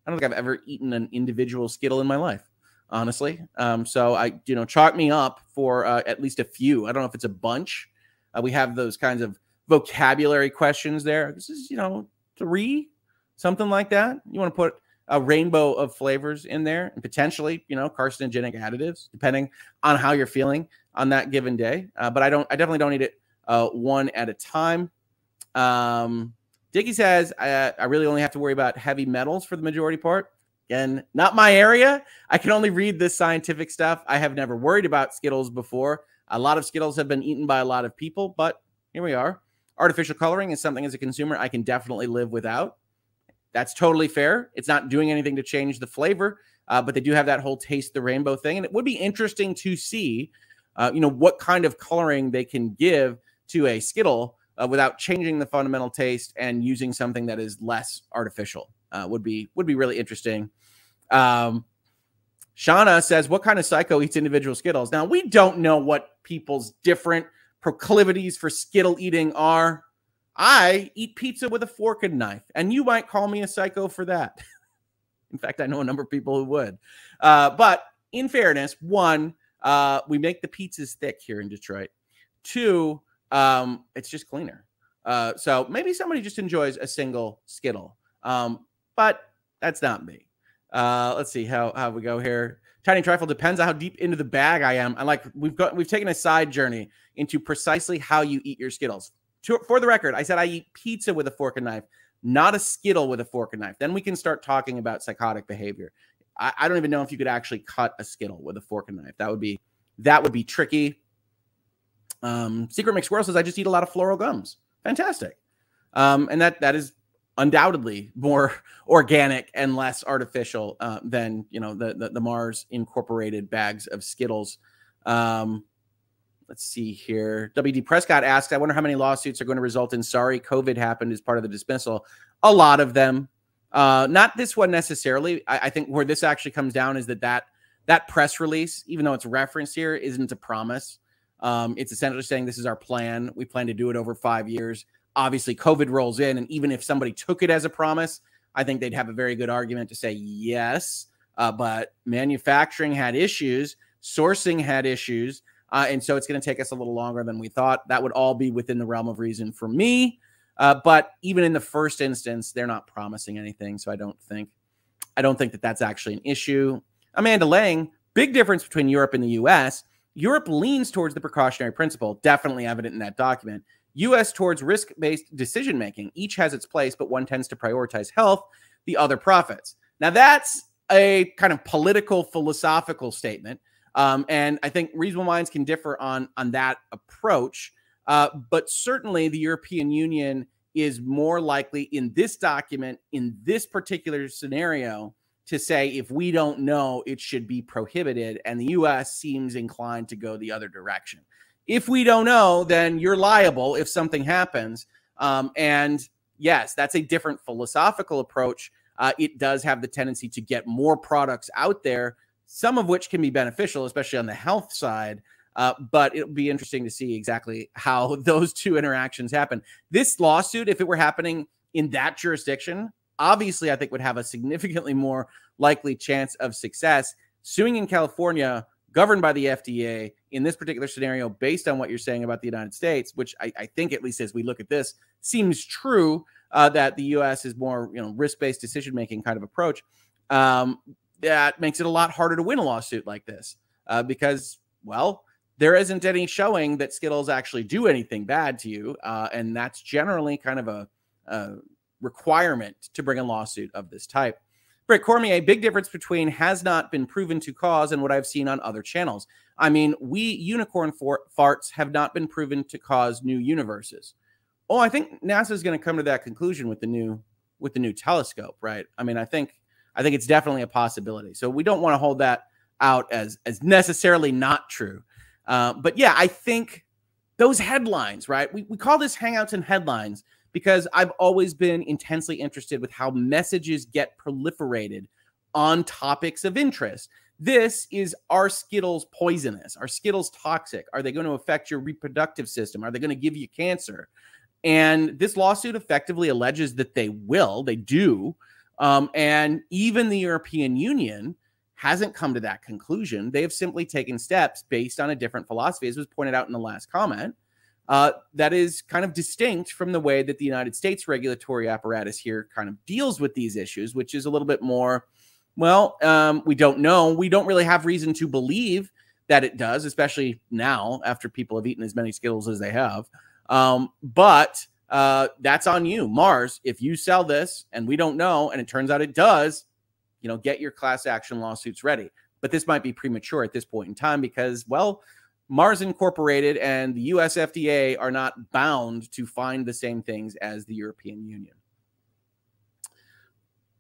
I don't think I've ever eaten an individual Skittle in my life, honestly. Um, so I, you know, chalk me up for uh, at least a few. I don't know if it's a bunch. Uh, we have those kinds of vocabulary questions there. This is, you know, three, something like that. You want to put a rainbow of flavors in there and potentially, you know, carcinogenic additives, depending on how you're feeling on that given day. Uh, but I don't, I definitely don't eat it uh, one at a time. Um, says, I, I really only have to worry about heavy metals for the majority part. Again, not my area. I can only read this scientific stuff. I have never worried about Skittles before. A lot of Skittles have been eaten by a lot of people, but here we are. Artificial coloring is something as a consumer I can definitely live without. That's totally fair. It's not doing anything to change the flavor, uh, but they do have that whole taste the rainbow thing, and it would be interesting to see, uh, you know, what kind of coloring they can give to a Skittle uh, without changing the fundamental taste and using something that is less artificial. Uh, would be would be really interesting. Um, Shauna says, "What kind of psycho eats individual Skittles?" Now we don't know what people's different proclivities for Skittle eating are. I eat pizza with a fork and knife, and you might call me a psycho for that. in fact, I know a number of people who would. Uh, but in fairness, one, uh, we make the pizzas thick here in Detroit. Two, um, it's just cleaner. Uh, so maybe somebody just enjoys a single Skittle. Um, but that's not me. Uh, let's see how how we go here. Tiny trifle depends on how deep into the bag I am. I like we've got we've taken a side journey into precisely how you eat your Skittles to, for the record, I said I eat pizza with a fork and knife, not a Skittle with a fork and knife. Then we can start talking about psychotic behavior. I, I don't even know if you could actually cut a Skittle with a fork and knife. That would be that would be tricky. Um, Secret Mix Squirrel says I just eat a lot of floral gums. Fantastic. Um, and that that is undoubtedly more organic and less artificial uh, than you know the, the, the Mars incorporated bags of Skittles. Um, let's see here. WD Prescott asked, I wonder how many lawsuits are going to result in sorry COVID happened as part of the dismissal. A lot of them. Uh, not this one necessarily. I, I, think where this actually comes down is that that that press release, even though it's referenced here, isn't a promise. Um, it's essentially saying this is our plan. We plan to do it over five years. Obviously, COVID rolls in, and even if somebody took it as a promise, I think they'd have a very good argument to say yes. Uh, but manufacturing had issues, sourcing had issues. Uh, and so it's going to take us a little longer than we thought. That would all be within the realm of reason for me. Uh, but even in the first instance, they're not promising anything. So I don't think, I don't think that that's actually an issue. Amanda Lang, big difference between Europe and the US. Europe leans towards the precautionary principle, definitely evident in that document. US towards risk based decision making. Each has its place, but one tends to prioritize health, the other profits. Now, that's a kind of political, philosophical statement Um, and I think reasonable minds can differ on on that approach. Uh, but certainly, the European Union is more likely in this document, in this particular scenario, to say if we don't know, it should be prohibited. And the US seems inclined to go the other direction. If we don't know, then you're liable if something happens. Um, and yes, that's a different philosophical approach. Uh, it does have the tendency to get more products out there, some of which can be beneficial, especially on the health side. Uh, but it'll be interesting to see exactly how those two interactions happen. This lawsuit, if it were happening in that jurisdiction, obviously I think would have a significantly more likely chance of success. Suing in California, governed by the FDA, in this particular scenario, based on what you're saying about the United States, which I, I think, at least as we look at this, seems true uh, that the U.S. is more, you know, risk-based decision-making kind of approach. Um, that makes it a lot harder to win a lawsuit like this uh, because, well, there isn't any showing that Skittles actually do anything bad to you, uh, and that's generally kind of a, a, requirement to bring a lawsuit of this type. Brett Cormier, big difference between has not been proven to cause and what I've seen on other channels. I mean, we unicorn farts have not been proven to cause new universes. Oh, I think NASA is going to come to that conclusion with the new with the new telescope, right? I mean, I think I think it's definitely a possibility. So we don't want to hold that out as as necessarily not true. Uh, but yeah, I think those headlines, right? We, we call this Hangouts and Headlines because I've always been intensely interested with how messages get proliferated on topics of interest. This is are Skittles poisonous? Are Skittles toxic? Are they going to affect your reproductive system? Are they going to give you cancer? And this lawsuit effectively alleges that they will, they do. Um, and even the European Union hasn't come to that conclusion. They have simply taken steps based on a different philosophy, as was pointed out in the last comment, uh, that is kind of distinct from the way that the United States regulatory apparatus here kind of deals with these issues, which is a little bit more, well, um, we don't know. We don't really have reason to believe that it does, especially now after people have eaten as many Skittles as they have. Um, but uh, that's on you, Mars. If you sell this and we don't know, and it turns out it does, you know, get your class action lawsuits ready. But this might be premature at this point in time because, well, Mars Incorporated and the US FDA are not bound to find the same things as the European Union.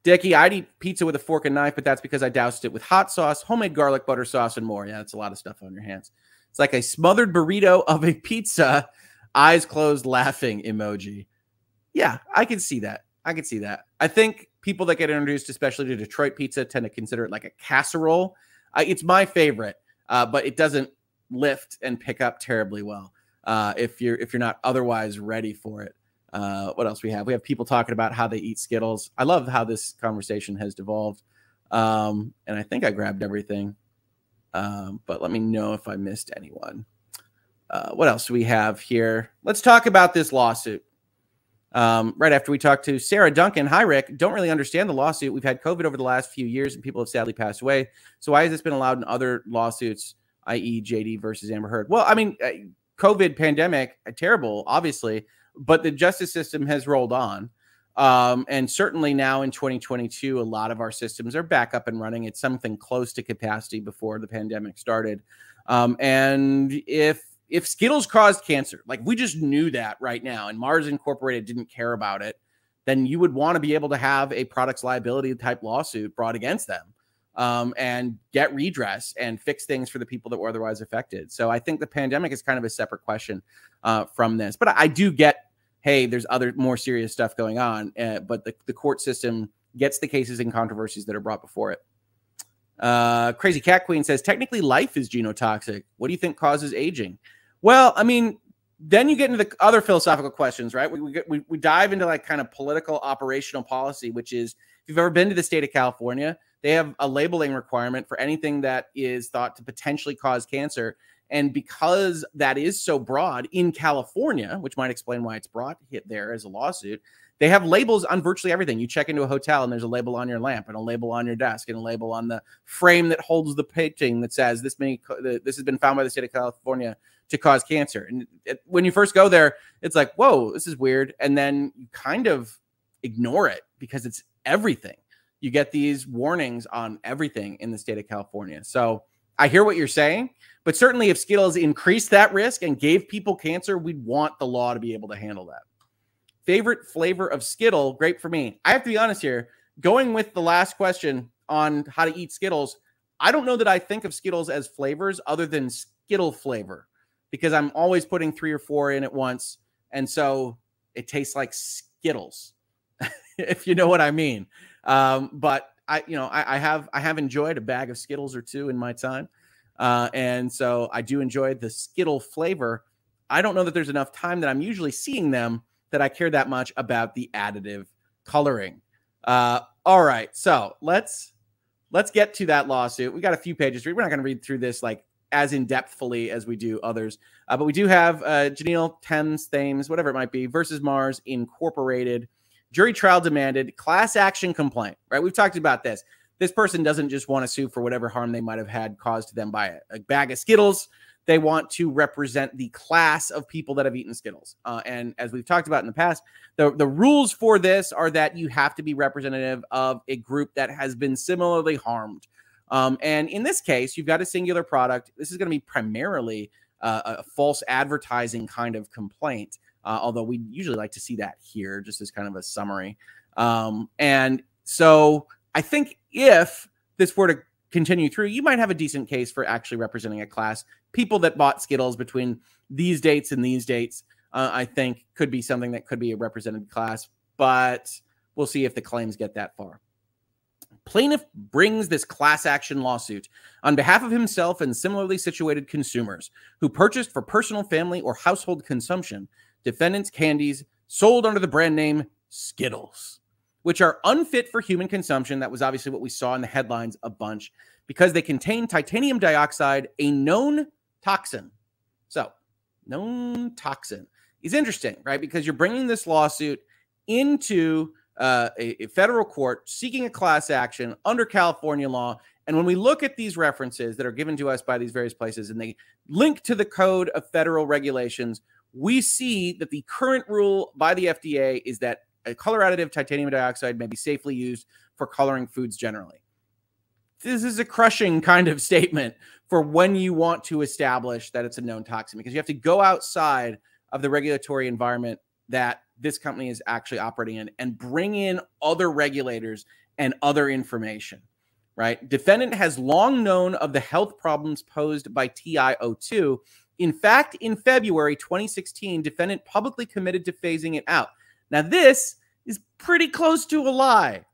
Dickie, I'd eat pizza with a fork and knife, but that's because I doused it with hot sauce, homemade garlic butter sauce, and more. Yeah, that's a lot of stuff on your hands. It's like a smothered burrito of a pizza, eyes closed, laughing emoji. Yeah, I can see that. I can see that. I think people that get introduced, especially to Detroit pizza, tend to consider it like a casserole. It's my favorite, uh, but it doesn't lift and pick up terribly well uh, if you're if you're not otherwise ready for it. Uh, what else we have? We have people talking about how they eat Skittles. I love how this conversation has devolved, um, and I think I grabbed everything. Um, but let me know if I missed anyone. Uh, what else do we have here? Let's talk about this lawsuit um, right after we talked to Sarah Duncan. Hi, Rick. Don't really understand the lawsuit. We've had COVID over the last few years and people have sadly passed away. So why has this been allowed in other lawsuits, i.e., JD versus Amber Heard? Well, I mean, uh, COVID pandemic, uh, terrible, obviously, but the justice system has rolled on. Um, and certainly now in 2022, a lot of our systems are back up and running. It's something close to capacity before the pandemic started. Um, and if if Skittles caused cancer, like we just knew that right now, and Mars Incorporated didn't care about it, then you would want to be able to have a products liability type lawsuit brought against them um, and get redress and fix things for the people that were otherwise affected. So I think the pandemic is kind of a separate question uh, from this. But I do get, hey, there's other more serious stuff going on, uh, but the, the court system gets the cases and controversies that are brought before it. Uh, Crazy Cat Queen says, technically, life is genotoxic. What do you think causes aging? Well, I mean, then you get into the other philosophical questions, right? We, we, we, dive into like kind of political operational policy, which is if you've ever been to the state of California, they have a labeling requirement for anything that is thought to potentially cause cancer. And because that is so broad in California, which might explain why it's brought hit there as a lawsuit, they have labels on virtually everything. You check into a hotel and there's a label on your lamp and a label on your desk and a label on the frame that holds the painting that says this many this has been found by the state of California to cause cancer. And it, when you first go there, it's like, whoa, this is weird. And then you kind of ignore it because it's everything. You get these warnings on everything in the state of California. So I hear what you're saying, but certainly if Skittles increased that risk and gave people cancer, we'd want the law to be able to handle that. Favorite flavor of Skittle, great for me. I have to be honest here, going with the last question on how to eat Skittles, I don't know that I think of Skittles as flavors other than Skittle flavor because I'm always putting three or four in at once. And so it tastes like Skittles, if you know what I mean. Um, but I, you know, I, I, have I have enjoyed a bag of Skittles or two in my time, uh, and so I do enjoy the Skittle flavor. I don't know that there's enough time that I'm usually seeing them that I care that much about the additive coloring. Uh, all right, so let's let's get to that lawsuit. We got a few pages. We're not going to read through this like as in depthfully as we do others, uh, but we do have uh, Janelle Thames, Thames, whatever it might be, versus Mars Incorporated. Jury trial demanded class action complaint. Right, we've talked about this. This person doesn't just want to sue for whatever harm they might have had caused to them by a, a bag of Skittles they want to represent the class of people that have eaten Skittles. Uh, and as we've talked about in the past, the, the rules for this are that you have to be representative of a group that has been similarly harmed. Um, and in this case, you've got a singular product. This is going to be primarily uh, a false advertising kind of complaint, uh, although we usually like to see that here just as kind of a summary. Um, and so I think if this were to continue through, you might have a decent case for actually representing a class. People that bought Skittles between these dates and these dates, uh, I think, could be something that could be a represented class, but we'll see if the claims get that far. Plaintiff brings this class action lawsuit on behalf of himself and similarly situated consumers who purchased for personal, family, or household consumption defendants' candies sold under the brand name Skittles which are unfit for human consumption. That was obviously what we saw in the headlines a bunch because they contain titanium dioxide, a known toxin. So, known toxin is interesting, right? Because you're bringing this lawsuit into uh, a, a federal court seeking a class action under California law. And when we look at these references that are given to us by these various places and they link to the code of federal regulations, we see that the current rule by the FDA is that a color additive, titanium dioxide, may be safely used for coloring foods generally. This is a crushing kind of statement for when you want to establish that it's a known toxin because you have to go outside of the regulatory environment that this company is actually operating in and bring in other regulators and other information, right? Defendant has long known of the health problems posed by TiO2. In fact, in February 2016, defendant publicly committed to phasing it out. Now, this is pretty close to a lie,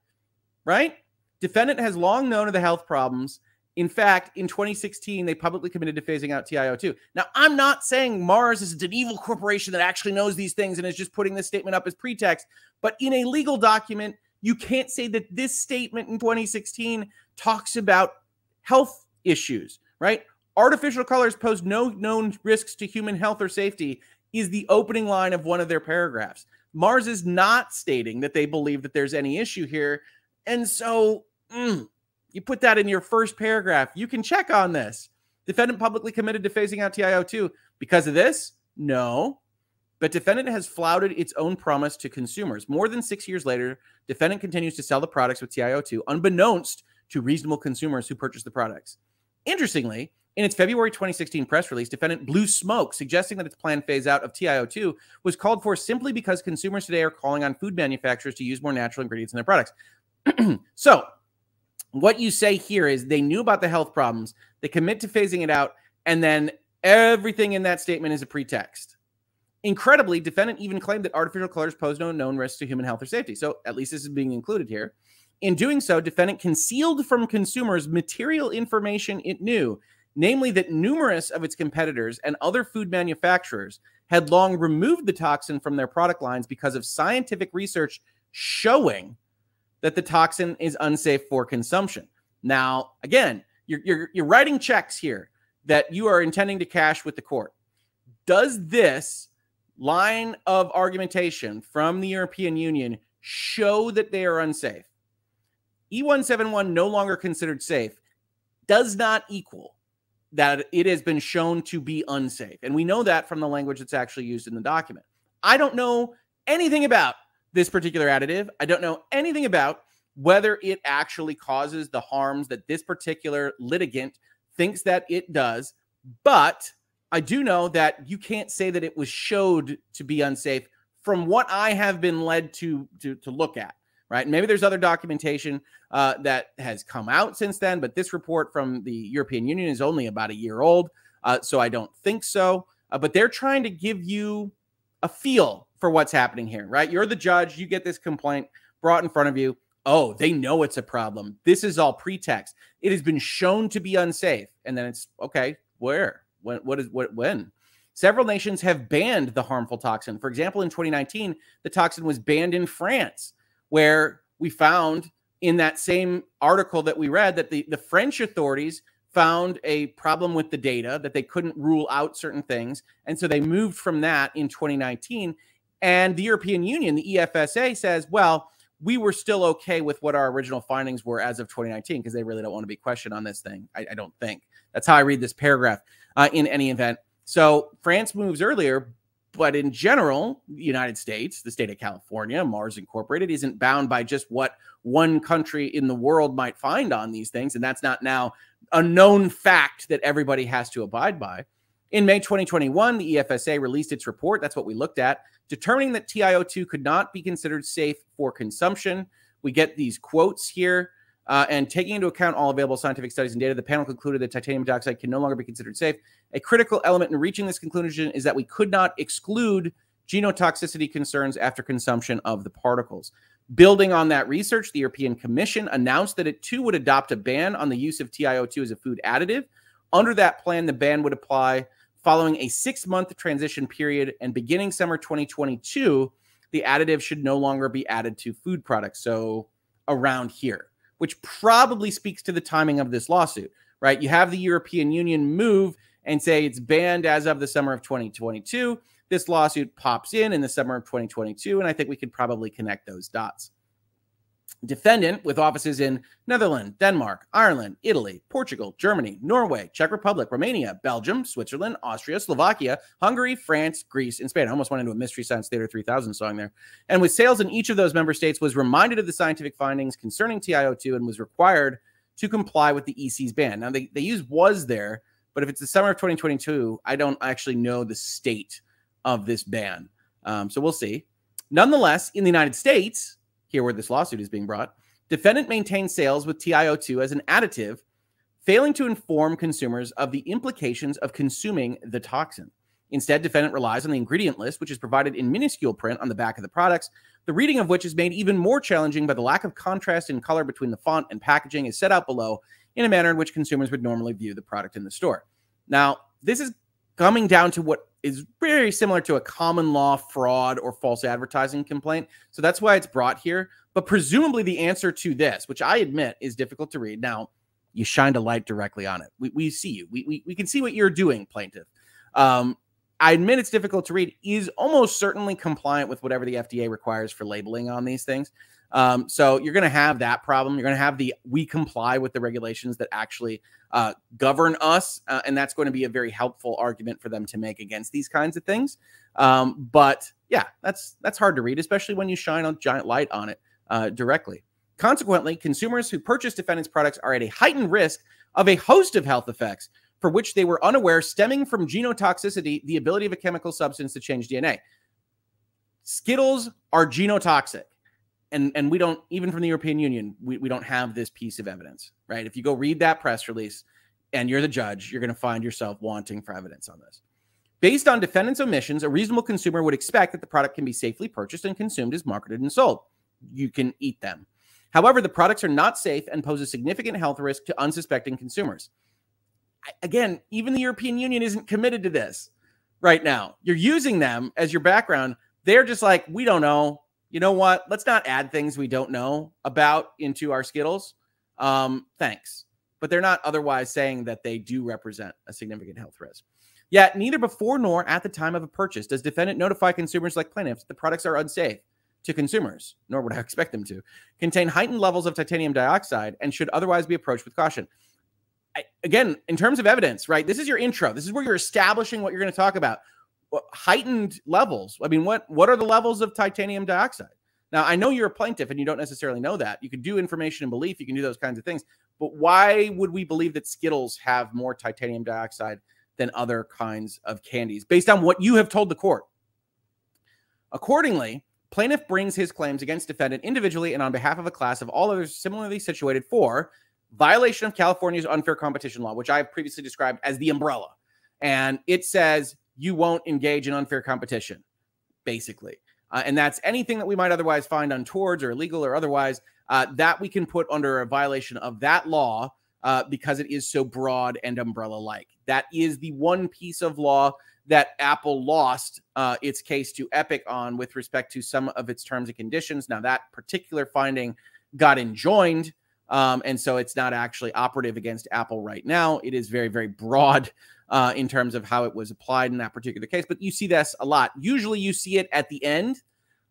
right? Defendant has long known of the health problems. In fact, in 2016, they publicly committed to phasing out TiO2. Now, I'm not saying Mars is an evil corporation that actually knows these things and is just putting this statement up as pretext, but in a legal document, you can't say that this statement in 2016 talks about health issues, right? Artificial colors pose no known risks to human health or safety is the opening line of one of their paragraphs. Mars is not stating that they believe that there's any issue here. And so mm, you put that in your first paragraph. You can check on this. Defendant publicly committed to phasing out TiO2 because of this? No. But defendant has flouted its own promise to consumers. More than six years later, defendant continues to sell the products with TiO2, unbeknownst to reasonable consumers who purchase the products. Interestingly, in its February 2016 press release, defendant blew smoke, suggesting that its planned phase out of TiO2 was called for simply because consumers today are calling on food manufacturers to use more natural ingredients in their products. so, what you say here is they knew about the health problems, they commit to phasing it out, and then everything in that statement is a pretext. Incredibly, defendant even claimed that artificial colors pose no known risks to human health or safety. So, at least this is being included here. In doing so, defendant concealed from consumers material information it knew namely that numerous of its competitors and other food manufacturers had long removed the toxin from their product lines because of scientific research showing that the toxin is unsafe for consumption. Now, again, you're, you're, you're writing checks here that you are intending to cash with the court. Does this line of argumentation from the European Union show that they are unsafe? E171 no longer considered safe does not equal that it has been shown to be unsafe. And we know that from the language that's actually used in the document. I don't know anything about this particular additive. I don't know anything about whether it actually causes the harms that this particular litigant thinks that it does, but I do know that you can't say that it was showed to be unsafe from what I have been led to to, to look at. Right. maybe there's other documentation uh, that has come out since then, but this report from the European Union is only about a year old. Uh, so I don't think so. Uh, but they're trying to give you a feel for what's happening here, right? You're the judge. You get this complaint brought in front of you. Oh, they know it's a problem. This is all pretext. It has been shown to be unsafe. And then it's okay, where? When, what is what when? Several nations have banned the harmful toxin. For example, in 2019, the toxin was banned in France, where we found in that same article that we read that the, the French authorities found a problem with the data that they couldn't rule out certain things. And so they moved from that in 2019. And the European Union, the EFSA, says, well, we were still okay with what our original findings were as of 2019 because they really don't want to be questioned on this thing. I, I, don't think that's how I read this paragraph. Uh, in any event, so France moves earlier, but in general, the United States, the state of California, Mars Incorporated, isn't bound by just what one country in the world might find on these things, and that's not now a known fact that everybody has to abide by. In May 2021, the EFSA released its report. That's what we looked at determining that TiO2 could not be considered safe for consumption. We get these quotes here. Uh, and taking into account all available scientific studies and data, the panel concluded that titanium dioxide can no longer be considered safe. A critical element in reaching this conclusion is that we could not exclude genotoxicity concerns after consumption of the particles. Building on that research, the European Commission announced that it too would adopt a ban on the use of TiO2 as a food additive. Under that plan, the ban would apply Following a six month transition period and beginning summer 2022, the additive should no longer be added to food products. So around here, which probably speaks to the timing of this lawsuit, right? You have the European Union move and say it's banned as of the summer of 2022. This lawsuit pops in in the summer of 2022, and I think we could probably connect those dots defendant with offices in Netherlands, Denmark, Ireland, Italy, Portugal, Germany, Norway, Czech Republic, Romania, Belgium, Switzerland, Austria, Slovakia, Hungary, France, Greece, and Spain. I almost went into a Mystery Science Theater 3000 song there. And with sales in each of those member states was reminded of the scientific findings concerning TiO2 and was required to comply with the EC's ban. Now they, they use was there, but if it's the summer of 2022, I don't actually know the state of this ban. Um, so we'll see. Nonetheless, in the United States, here where this lawsuit is being brought, defendant maintained sales with TiO2 as an additive, failing to inform consumers of the implications of consuming the toxin. Instead, defendant relies on the ingredient list, which is provided in minuscule print on the back of the products, the reading of which is made even more challenging by the lack of contrast in color between the font and packaging is set out below in a manner in which consumers would normally view the product in the store. Now, this is coming down to what is very similar to a common law fraud or false advertising complaint. So that's why it's brought here. But presumably the answer to this, which I admit is difficult to read. Now, you shined a light directly on it. We, we see you. We, we, we can see what you're doing, plaintiff. Um, I admit it's difficult to read, is almost certainly compliant with whatever the FDA requires for labeling on these things. Um, so you're going to have that problem. You're going to have the we comply with the regulations that actually uh, govern us, uh, and that's going to be a very helpful argument for them to make against these kinds of things. Um, but yeah, that's that's hard to read, especially when you shine a giant light on it uh, directly. Consequently, consumers who purchase defendants' products are at a heightened risk of a host of health effects for which they were unaware, stemming from genotoxicity, the ability of a chemical substance to change DNA. Skittles are genotoxic and and we don't even from the European Union, we, we don't have this piece of evidence, right? If you go read that press release and you're the judge, you're going to find yourself wanting for evidence on this. Based on defendant's omissions, a reasonable consumer would expect that the product can be safely purchased and consumed as marketed and sold. You can eat them. However, the products are not safe and pose a significant health risk to unsuspecting consumers. Again, even the European Union isn't committed to this right now. You're using them as your background. They're just like, we don't know you know what? Let's not add things we don't know about into our Skittles. Um, thanks. But they're not otherwise saying that they do represent a significant health risk. Yet, neither before nor at the time of a purchase does defendant notify consumers like plaintiffs the products are unsafe to consumers, nor would I expect them to, contain heightened levels of titanium dioxide and should otherwise be approached with caution. I, again, in terms of evidence, right? This is your intro. This is where you're establishing what you're going to talk about heightened levels. I mean, what what are the levels of titanium dioxide? Now, I know you're a plaintiff and you don't necessarily know that. You can do information and belief, you can do those kinds of things. But why would we believe that Skittles have more titanium dioxide than other kinds of candies based on what you have told the court? Accordingly, plaintiff brings his claims against defendant individually and on behalf of a class of all others similarly situated for violation of California's unfair competition law, which I have previously described as the umbrella. And it says you won't engage in unfair competition, basically. Uh, and that's anything that we might otherwise find untowards or illegal or otherwise uh, that we can put under a violation of that law uh, because it is so broad and umbrella like. That is the one piece of law that Apple lost uh, its case to Epic on with respect to some of its terms and conditions. Now, that particular finding got enjoined. Um, and so it's not actually operative against Apple right now. It is very, very broad uh, in terms of how it was applied in that particular case. But you see this a lot. Usually you see it at the end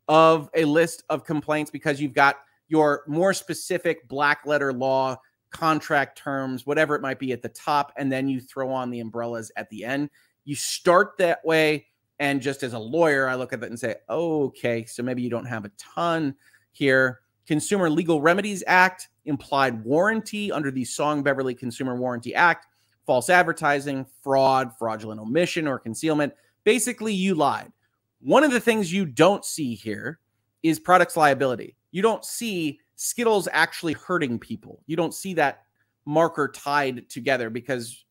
of a list of complaints because you've got your more specific black letter law contract terms, whatever it might be at the top, and then you throw on the umbrellas at the end. You start that way. And just as a lawyer, I look at that and say, okay, so maybe you don't have a ton here. Consumer Legal Remedies Act, implied warranty under the Song Beverly Consumer Warranty Act, false advertising, fraud, fraudulent omission, or concealment. Basically, you lied. One of the things you don't see here is products liability. You don't see Skittles actually hurting people. You don't see that marker tied together because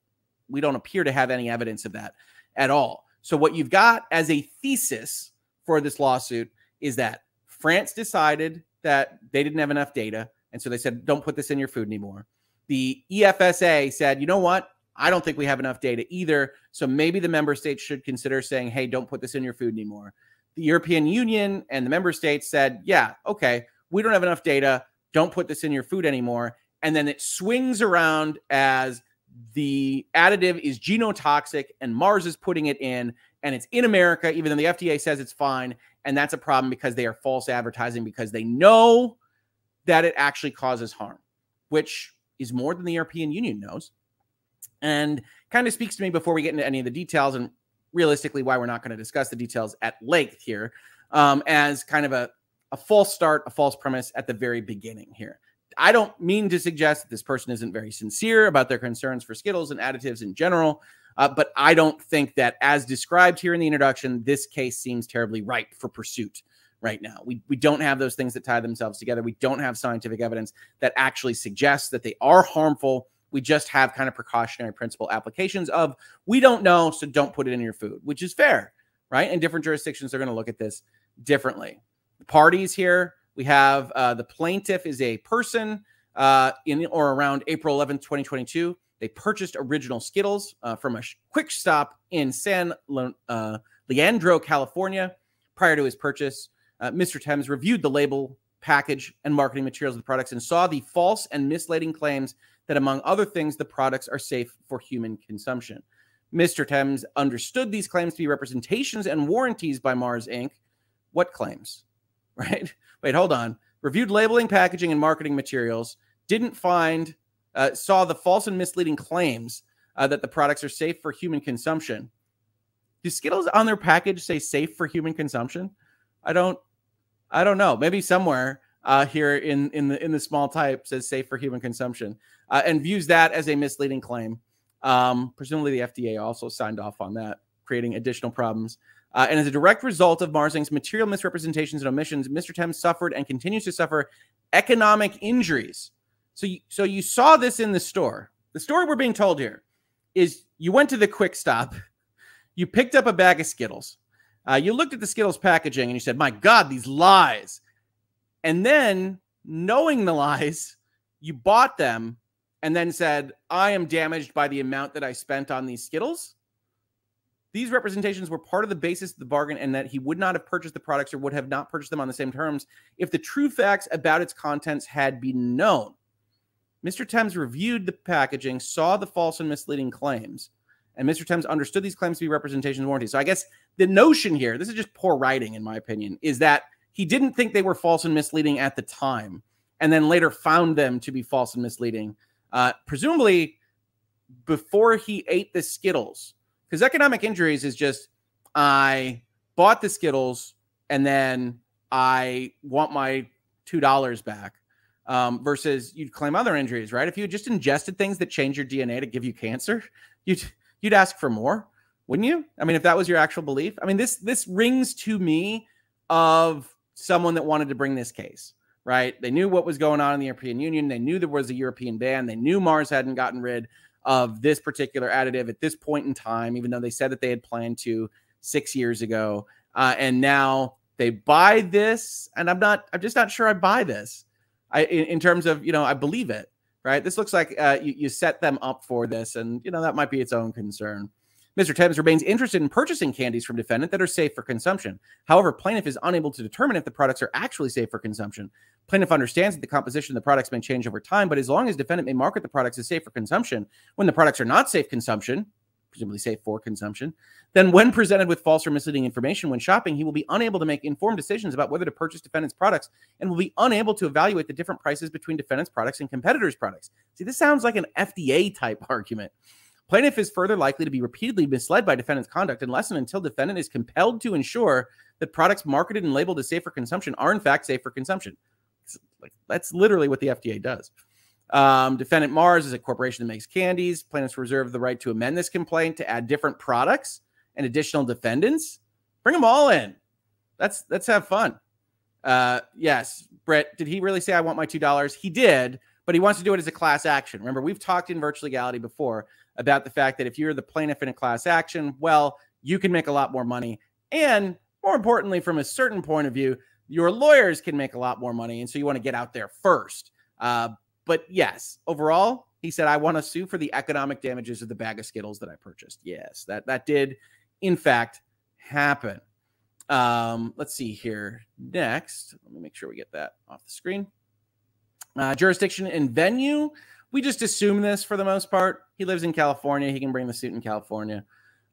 we don't appear to have any evidence of that at all. So, what you've got as a thesis for this lawsuit is that France decided that they didn't have enough data. And so they said, don't put this in your food anymore. The EFSA said, you know what? I don't think we have enough data either. So maybe the member states should consider saying, hey, don't put this in your food anymore. The European Union and the member states said, yeah, okay, we don't have enough data. Don't put this in your food anymore. And then it swings around as the additive is genotoxic and Mars is putting it in and it's in America, even though the FDA says it's fine. And that's a problem because they are false advertising because they know that it actually causes harm, which is more than the European Union knows and kind of speaks to me before we get into any of the details and realistically why we're not going to discuss the details at length here um, as kind of a, a false start, a false premise at the very beginning here. I don't mean to suggest that this person isn't very sincere about their concerns for Skittles and additives in general, uh, but I don't think that, as described here in the introduction, this case seems terribly ripe for pursuit right now. We, we don't have those things that tie themselves together. We don't have scientific evidence that actually suggests that they are harmful we just have kind of precautionary principle applications of we don't know, so don't put it in your food, which is fair, right? And different jurisdictions are going to look at this differently. The parties here, we have uh, the plaintiff is a person uh, in or around April 11, 2022. They purchased original Skittles uh, from a quick stop in San uh, Leandro, California. Prior to his purchase, uh, Mr. Thames reviewed the label, package, and marketing materials of the products and saw the false and misleading claims that, among other things, the products are safe for human consumption. Mr. Thames understood these claims to be representations and warranties by Mars Inc. What claims? Right? Wait, hold on. Reviewed labeling, packaging, and marketing materials, didn't find, uh, saw the false and misleading claims uh, that the products are safe for human consumption. Do Skittles on their package say safe for human consumption? I don't, I don't know. Maybe somewhere uh, here in in the in the small type says safe for human consumption uh, and views that as a misleading claim. Um, presumably, the FDA also signed off on that, creating additional problems. Uh, and as a direct result of Mars Inc.'s material misrepresentations and omissions, Mr. Thames suffered and continues to suffer economic injuries. So, you, so you saw this in the store. The story we're being told here is you went to the quick stop, you picked up a bag of Skittles, uh, you looked at the Skittles packaging, and you said, "My God, these lies!" And then, knowing the lies, you bought them and then said, I am damaged by the amount that I spent on these Skittles. These representations were part of the basis of the bargain, and that he would not have purchased the products or would have not purchased them on the same terms if the true facts about its contents had been known. Mr. Thames reviewed the packaging, saw the false and misleading claims, and Mr. Thames understood these claims to be representation warranties. So I guess the notion here, this is just poor writing, in my opinion, is that he didn't think they were false and misleading at the time, and then later found them to be false and misleading. Uh, presumably, before he ate the Skittles, because economic injuries is just I bought the Skittles and then I want my two dollars back. um, versus you'd claim other injuries, right? If you just ingested things that change your DNA to give you cancer, you'd you'd ask for more, wouldn't you? I mean, if that was your actual belief, I mean, this this rings to me of someone that wanted to bring this case, right? They knew what was going on in the European Union. They knew there was a European ban. They knew Mars hadn't gotten rid of this particular additive at this point in time, even though they said that they had planned to six years ago. Uh, and now they buy this, and I'm not. I'm just not sure I buy this. I in, in terms of you know I believe it. Right. This looks like uh, you, you set them up for this, and you know that might be its own concern. Mr. Tibbs remains interested in purchasing candies from defendant that are safe for consumption. However, plaintiff is unable to determine if the products are actually safe for consumption. Plaintiff understands that the composition of the products may change over time, but as long as defendant may market the products as safe for consumption, when the products are not safe consumption, presumably safe for consumption, then when presented with false or misleading information when shopping, he will be unable to make informed decisions about whether to purchase defendant's products and will be unable to evaluate the different prices between defendant's products and competitors' products. See, this sounds like an FDA type argument. Plaintiff is further likely to be repeatedly misled by defendant's conduct unless and until defendant is compelled to ensure that products marketed and labeled as safe for consumption are in fact safe for consumption. Like that's literally what the FDA does. Um, defendant Mars is a corporation that makes candies. Plaintiffs reserve the right to amend this complaint to add different products and additional defendants. Bring them all in. Let's let's have fun. Uh, yes, Brett, did he really say I want my two dollars? He did, but he wants to do it as a class action. Remember, we've talked in virtual legality before about the fact that if you're the plaintiff in a class action, well, you can make a lot more money. And more importantly, from a certain point of view, your lawyers can make a lot more money. And so you want to get out there first. Uh, but yes, overall, he said, I want to sue for the economic damages of the bag of Skittles that I purchased. Yes, that, that did, in fact, happen. Um, let's see here. Next, let me make sure we get that off the screen. Uh, jurisdiction and venue we just assume this for the most part. He lives in California. He can bring the suit in California.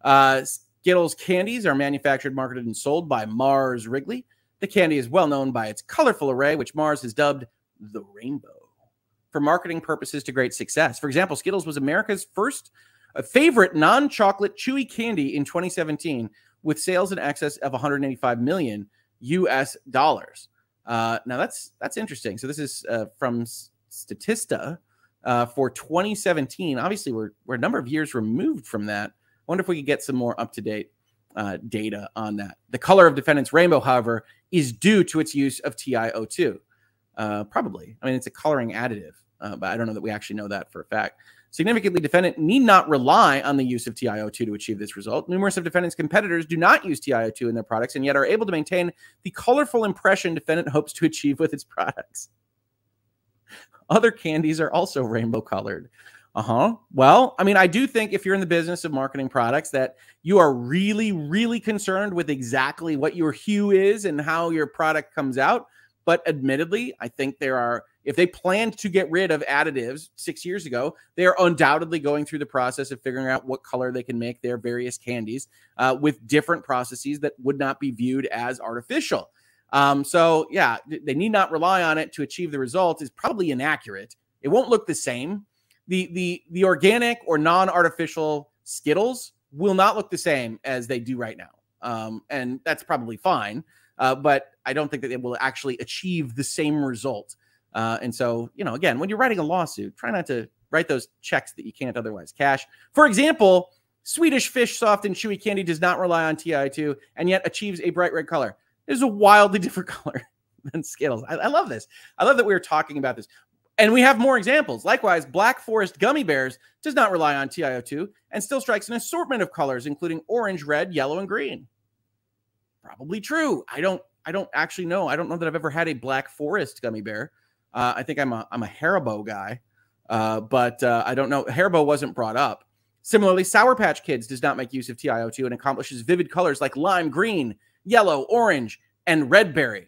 Uh, Skittles candies are manufactured, marketed, and sold by Mars Wrigley. The candy is well known by its colorful array, which Mars has dubbed the rainbow for marketing purposes to great success. For example, Skittles was America's first uh, favorite non chocolate chewy candy in 2017 with sales in excess of 185 million US dollars. Uh, now that's that's interesting. So this is uh, from Statista uh, for 2017. Obviously, we're, we're a number of years removed from that. I wonder if we could get some more up to date uh, data on that. The color of defendant's rainbow, however, is due to its use of TiO2. Uh, probably. I mean, it's a coloring additive, uh, but I don't know that we actually know that for a fact. Significantly, defendant need not rely on the use of TiO2 to achieve this result. Numerous of defendant's competitors do not use TiO2 in their products and yet are able to maintain the colorful impression defendant hopes to achieve with its products. Other candies are also rainbow colored. Uh huh. Well, I mean, I do think if you're in the business of marketing products, that you are really, really concerned with exactly what your hue is and how your product comes out. But admittedly, I think there are, if they planned to get rid of additives six years ago, they are undoubtedly going through the process of figuring out what color they can make their various candies uh, with different processes that would not be viewed as artificial. Um, so yeah, they need not rely on it to achieve the result is probably inaccurate. It won't look the same. The the the organic or non-artificial Skittles will not look the same as they do right now. Um, and that's probably fine. Uh, but I don't think that it will actually achieve the same result. Uh, and so, you know, again, when you're writing a lawsuit, try not to write those checks that you can't otherwise cash. For example, Swedish fish soft and chewy candy does not rely on TiO2 and yet achieves a bright red color is a wildly different color than Skittles. I, I love this. I love that we were talking about this. And we have more examples. Likewise, Black Forest Gummy Bears does not rely on TiO2 and still strikes an assortment of colors, including orange, red, yellow, and green. Probably true. I don't. I don't actually know. I don't know that I've ever had a Black Forest gummy bear. Uh, I think I'm a I'm a Haribo guy, uh, but uh, I don't know. Haribo wasn't brought up. Similarly, Sour Patch Kids does not make use of TiO2 and accomplishes vivid colors like lime green, yellow, orange, and red berry.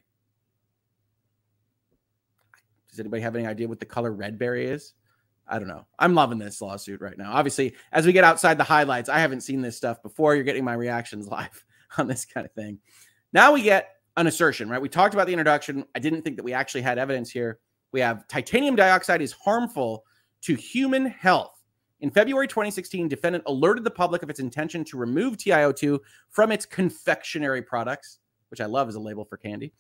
Does anybody have any idea what the color red berry is? I don't know. I'm loving this lawsuit right now. Obviously, as we get outside the highlights, I haven't seen this stuff before. You're getting my reactions live on this kind of thing. Now we get an assertion, right? We talked about the introduction. I didn't think that we actually had evidence here. We have titanium dioxide is harmful to human health. In February 2016, defendant alerted the public of its intention to remove TiO2 from its confectionery products, which I love as a label for candy.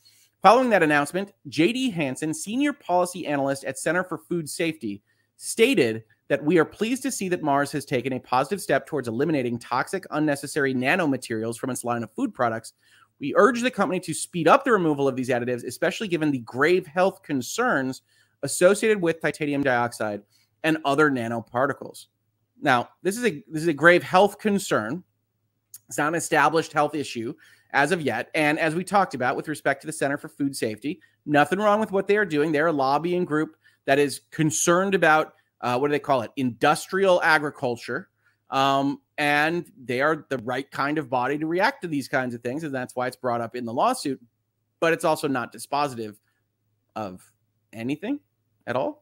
Following that announcement, Jaydee Hanson, senior policy analyst at Center for Food Safety, stated that we are pleased to see that Mars has taken a positive step towards eliminating toxic, unnecessary nanomaterials from its line of food products. We urge the company to speed up the removal of these additives, especially given the grave health concerns associated with titanium dioxide and other nanoparticles. Now, this is a this is a grave health concern. It's not an established health issue as of yet. And as we talked about with respect to the Center for Food Safety, nothing wrong with what they are doing. They're a lobbying group that is concerned about uh, what do they call it? Industrial agriculture. Um, and they are the right kind of body to react to these kinds of things. And that's why it's brought up in the lawsuit. But it's also not dispositive of anything at all.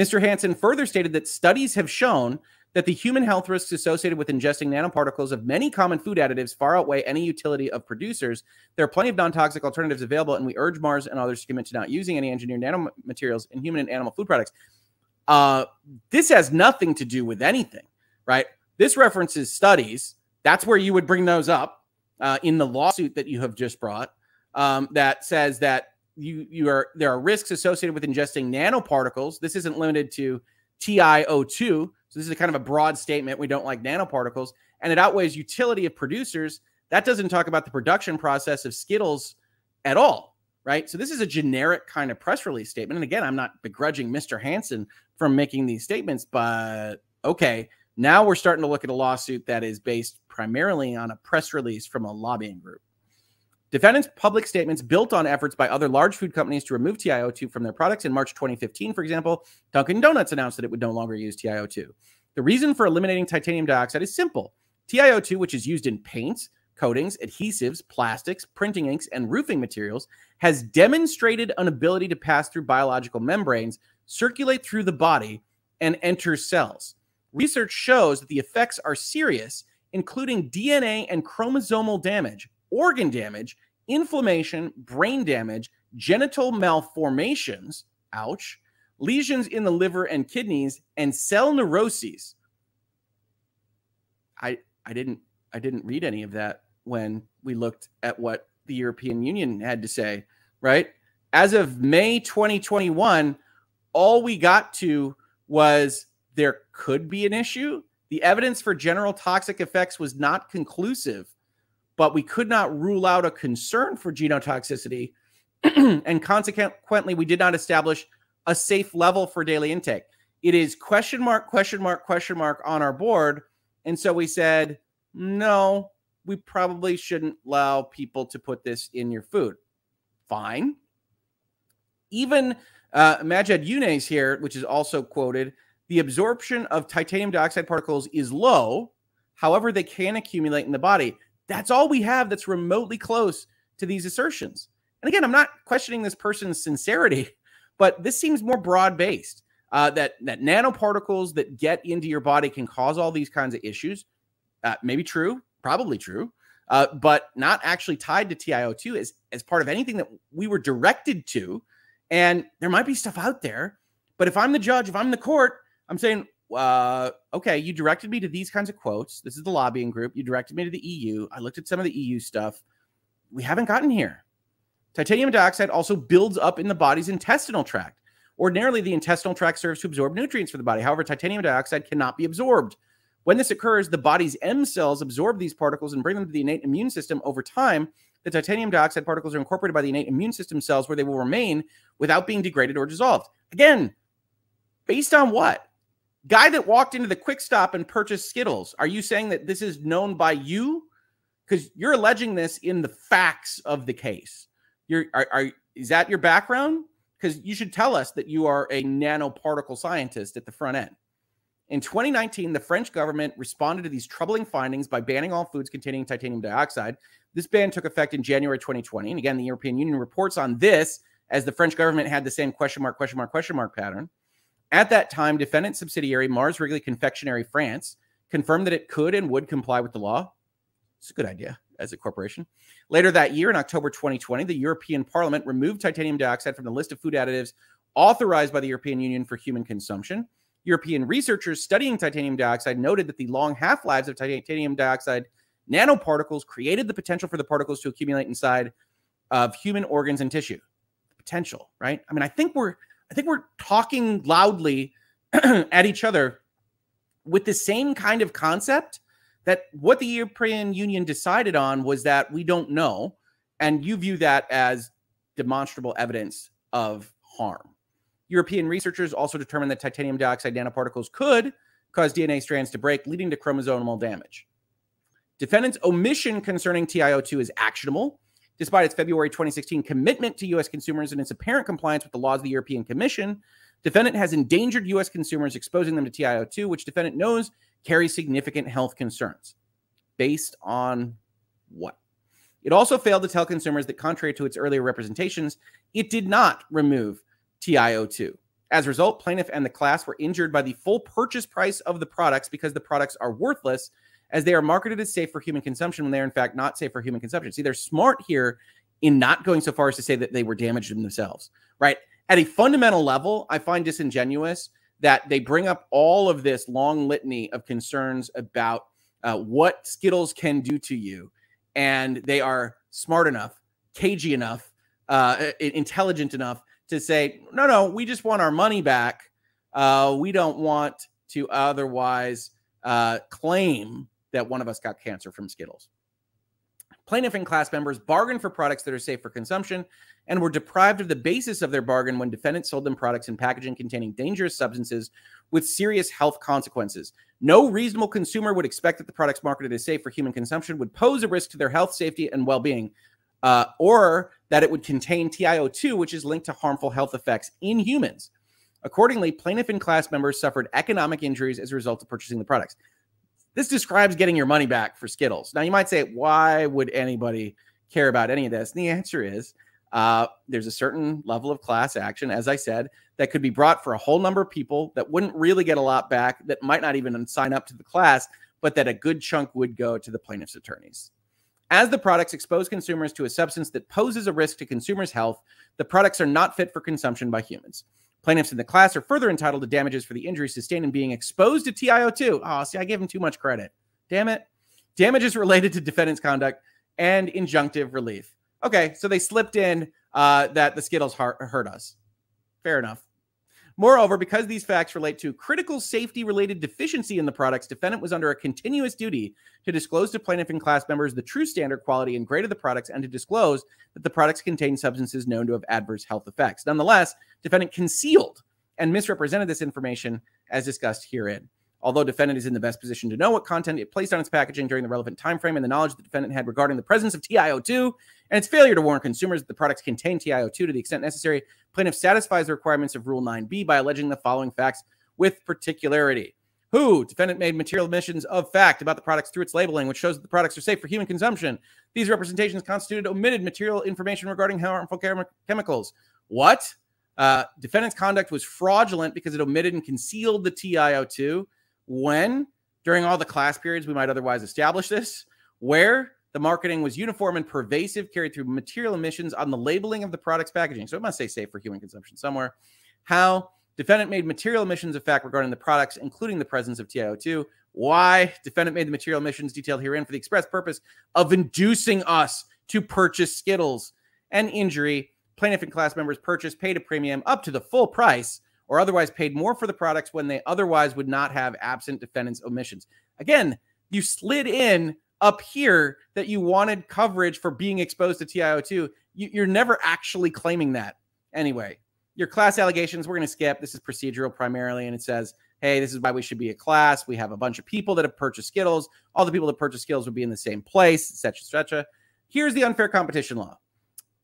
Mr. Hanson further stated that studies have shown that the human health risks associated with ingesting nanoparticles of many common food additives far outweigh any utility of producers. There are plenty of non toxic alternatives available, and we urge Mars and others to commit to not using any engineered nanomaterials in human and animal food products. Uh, this has nothing to do with anything, right? This references studies. That's where you would bring those up uh, in the lawsuit that you have just brought. Um, that says that you you are there are risks associated with ingesting nanoparticles. This isn't limited to TiO2 so this is a kind of a broad statement. We don't like nanoparticles, and it outweighs utility of producers. That doesn't talk about the production process of Skittles at all, right? So this is a generic kind of press release statement. And again, I'm not begrudging Mr. Hanson from making these statements, but okay, now we're starting to look at a lawsuit that is based primarily on a press release from a lobbying group. Defendants' public statements built on efforts by other large food companies to remove TiO2 from their products. In March 2015, for example, Dunkin' Donuts announced that it would no longer use TiO2. The reason for eliminating titanium dioxide is simple. TiO2, which is used in paints, coatings, adhesives, plastics, printing inks, and roofing materials, has demonstrated an ability to pass through biological membranes, circulate through the body, and enter cells. Research shows that the effects are serious, including DNA and chromosomal damage, organ damage, inflammation, brain damage, genital malformations, ouch, lesions in the liver and kidneys, and cell neuroses. I I didn't I didn't read any of that when we looked at what the European Union had to say, right? As of May 2021, all we got to was there could be an issue. The evidence for general toxic effects was not conclusive but we could not rule out a concern for genotoxicity. and consequently, we did not establish a safe level for daily intake. It is question mark, question mark, question mark on our board. And so we said, no, we probably shouldn't allow people to put this in your food. Fine. Even uh, Maged Younes here, which is also quoted, the absorption of titanium dioxide particles is low. However, they can accumulate in the body. That's all we have that's remotely close to these assertions. And again, I'm not questioning this person's sincerity, but this seems more broad based. Uh, that that nanoparticles that get into your body can cause all these kinds of issues. Uh, maybe true, probably true, uh, but not actually tied to TiO2 as as part of anything that we were directed to. And there might be stuff out there, but if I'm the judge, if I'm the court, I'm saying, uh, okay, you directed me to these kinds of quotes. This is the lobbying group. You directed me to the EU. I looked at some of the EU stuff. We haven't gotten here. Titanium dioxide also builds up in the body's intestinal tract. Ordinarily, the intestinal tract serves to absorb nutrients for the body. However, titanium dioxide cannot be absorbed. When this occurs, the body's M cells absorb these particles and bring them to the innate immune system. Over time, the titanium dioxide particles are incorporated by the innate immune system cells where they will remain without being degraded or dissolved. Again, based on what? Guy that walked into the quick stop and purchased Skittles. Are you saying that this is known by you? Because you're alleging this in the facts of the case. You're are, are is that your background? Because you should tell us that you are a nanoparticle scientist at the front end. In 2019, the French government responded to these troubling findings by banning all foods containing titanium dioxide. This ban took effect in January 2020. And again, the European Union reports on this as the French government had the same question mark, question mark, question mark pattern. At that time, defendant subsidiary Mars Wrigley Confectionery France confirmed that it could and would comply with the law. It's a good idea as a corporation. Later that year, in October 2020, the European Parliament removed titanium dioxide from the list of food additives authorized by the European Union for human consumption. European researchers studying titanium dioxide noted that the long half lives of titanium dioxide nanoparticles created the potential for the particles to accumulate inside of human organs and tissue. Potential, right? I mean, I think we're I think we're talking loudly at each other with the same kind of concept that what the European Union decided on was that we don't know. And you view that as demonstrable evidence of harm. European researchers also determined that titanium dioxide nanoparticles could cause DNA strands to break, leading to chromosomal damage. Defendant's omission concerning TiO2 is actionable, despite its February 2016 commitment to U.S. consumers and its apparent compliance with the laws of the European Commission. Defendant has endangered U.S. consumers, exposing them to TiO2, which defendant knows carries significant health concerns. Based on what? It also failed to tell consumers that, contrary to its earlier representations, it did not remove TiO2. As a result, plaintiff and the class were injured by the full purchase price of the products because the products are worthless as they are marketed as safe for human consumption when they are in fact not safe for human consumption. See, they're smart here in not going so far as to say that they were damaged themselves, right? At a fundamental level, I find disingenuous that they bring up all of this long litany of concerns about uh, what Skittles can do to you, and they are smart enough, cagey enough, uh, intelligent enough to say, no, no, we just want our money back. Uh, we don't want to otherwise uh, claim that one of us got cancer from Skittles. Plaintiff and class members bargained for products that are safe for consumption and were deprived of the basis of their bargain when defendants sold them products and packaging containing dangerous substances with serious health consequences. No reasonable consumer would expect that the products marketed as safe for human consumption would pose a risk to their health, safety, and well being, uh, or that it would contain TiO2, which is linked to harmful health effects in humans. Accordingly, plaintiff and class members suffered economic injuries as a result of purchasing the products. This describes getting your money back for Skittles. Now, you might say, why would anybody care about any of this? And the answer is uh, there's a certain level of class action, as I said, that could be brought for a whole number of people that wouldn't really get a lot back, that might not even sign up to the class, but that a good chunk would go to the plaintiff's attorneys. As the products expose consumers to a substance that poses a risk to consumers' health, the products are not fit for consumption by humans. Plaintiffs in the class are further entitled to damages for the injuries sustained in being exposed to TiO2. Oh, see, I gave him too much credit. Damn it. Damages related to defendant's conduct and injunctive relief. Okay, so they slipped in uh, that the Skittles hurt us. Fair enough. Moreover, because these facts relate to critical safety related deficiency in the products, defendant was under a continuous duty to disclose to plaintiff and class members the true standard quality and grade of the products and to disclose that the products contain substances known to have adverse health effects. Nonetheless, defendant concealed and misrepresented this information as discussed herein. Although defendant is in the best position to know what content it placed on its packaging during the relevant time frame and the knowledge the defendant had regarding the presence of TiO2 and its failure to warn consumers that the products contain TiO2 to the extent necessary, plaintiff satisfies the requirements of Rule 9b by alleging the following facts with particularity. Who? Defendant made material admissions of fact about the products through its labeling, which shows that the products are safe for human consumption. These representations constituted omitted material information regarding harmful chem- chemicals. What? Uh, defendant's conduct was fraudulent because it omitted and concealed the TiO2 when during all the class periods we might otherwise establish this, where the marketing was uniform and pervasive, carried through material emissions on the labeling of the product's packaging. So it must say safe for human consumption somewhere. How defendant made material emissions of fact regarding the products, including the presence of TiO2. Why defendant made the material emissions detailed herein for the express purpose of inducing us to purchase Skittles. And injury, plaintiff and class members purchased, paid a premium up to the full price or otherwise paid more for the products when they otherwise would not have absent defendants' omissions. Again, you slid in up here that you wanted coverage for being exposed to TiO2. You, are never actually claiming that. Anyway, your class allegations, we're going to skip. This is procedural primarily, and it says, hey, this is why we should be a class. We have a bunch of people that have purchased Skittles. All the people that purchased Skittles would be in the same place, etc., etc. Here's the unfair competition law.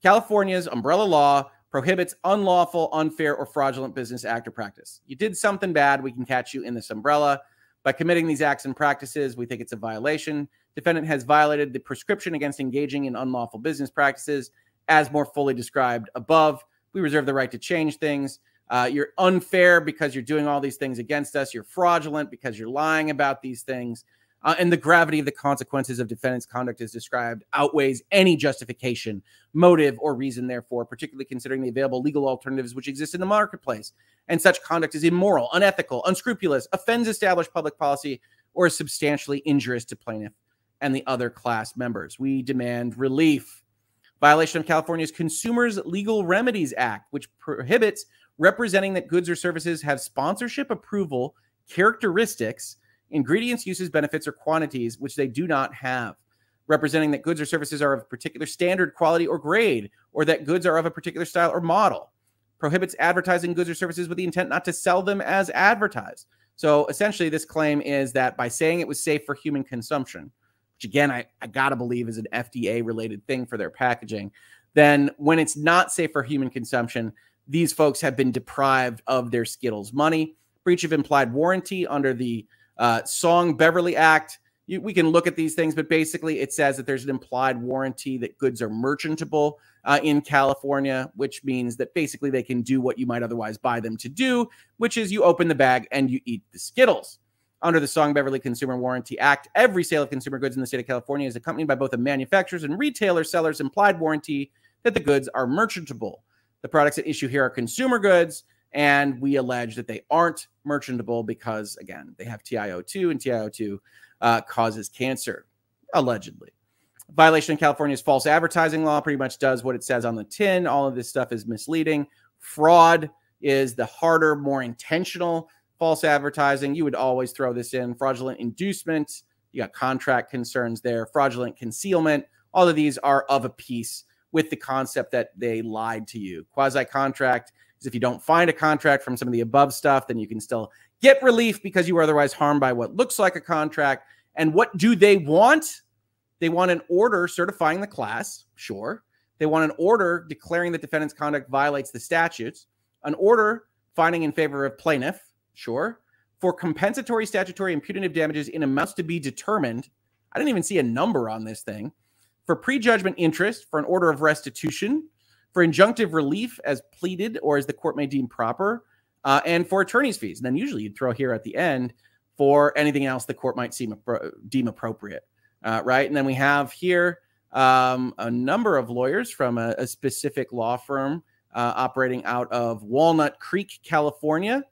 California's umbrella law prohibits unlawful, unfair, or fraudulent business act or practice. You did something bad, we can catch you in this umbrella. By committing these acts and practices, we think it's a violation. Defendant has violated the prescription against engaging in unlawful business practices as more fully described above. We reserve the right to change things. Uh, you're unfair because you're doing all these things against us. You're fraudulent because you're lying about these things uh, and the gravity of the consequences of defendant's conduct as described outweighs any justification, motive, or reason, therefore, particularly considering the available legal alternatives which exist in the marketplace. And such conduct is immoral, unethical, unscrupulous, offends established public policy, or is substantially injurious to plaintiff and the other class members. We demand relief. Violation of California's Consumers Legal Remedies Act, which prohibits representing that goods or services have sponsorship approval characteristics, ingredients, uses, benefits, or quantities which they do not have. Representing that goods or services are of particular standard, quality, or grade, or that goods are of a particular style or model. Prohibits advertising goods or services with the intent not to sell them as advertised. So essentially, this claim is that by saying it was safe for human consumption, which again, I, I gotta believe is an FDA related thing for their packaging, then when it's not safe for human consumption, these folks have been deprived of their Skittles money. Breach of implied warranty under the uh, Song Beverly Act. You, we can look at these things, but basically it says that there's an implied warranty that goods are merchantable uh, in California, which means that basically they can do what you might otherwise buy them to do, which is you open the bag and you eat the Skittles. Under the Song Beverly Consumer Warranty Act, every sale of consumer goods in the state of California is accompanied by both a manufacturer's and retailer seller's implied warranty that the goods are merchantable. The products at issue here are consumer goods, and we allege that they aren't merchantable because, again, they have TiO2, and TiO2 uh, causes cancer, allegedly. Violation of California's false advertising law pretty much does what it says on the tin. All of this stuff is misleading. Fraud is the harder, more intentional false advertising. You would always throw this in. Fraudulent inducement. You got contract concerns there. Fraudulent concealment. All of these are of a piece with the concept that they lied to you. Quasi contract is if you don't find a contract from some of the above stuff, then you can still get relief because you were otherwise harmed by what looks like a contract. And what do they want? They want an order certifying the class, sure. They want an order declaring that defendant's conduct violates the statutes, an order finding in favor of plaintiff, sure. For compensatory, statutory, and punitive damages in amounts to be determined. I didn't even see a number on this thing. For prejudgment interest, for an order of restitution, for injunctive relief as pleaded or as the court may deem proper, uh, and for attorney's fees. And then usually you'd throw here at the end for anything else the court might seem deem appropriate uh, right? And then we have here um, a number of lawyers from a, a specific law firm uh, operating out of Walnut Creek, California.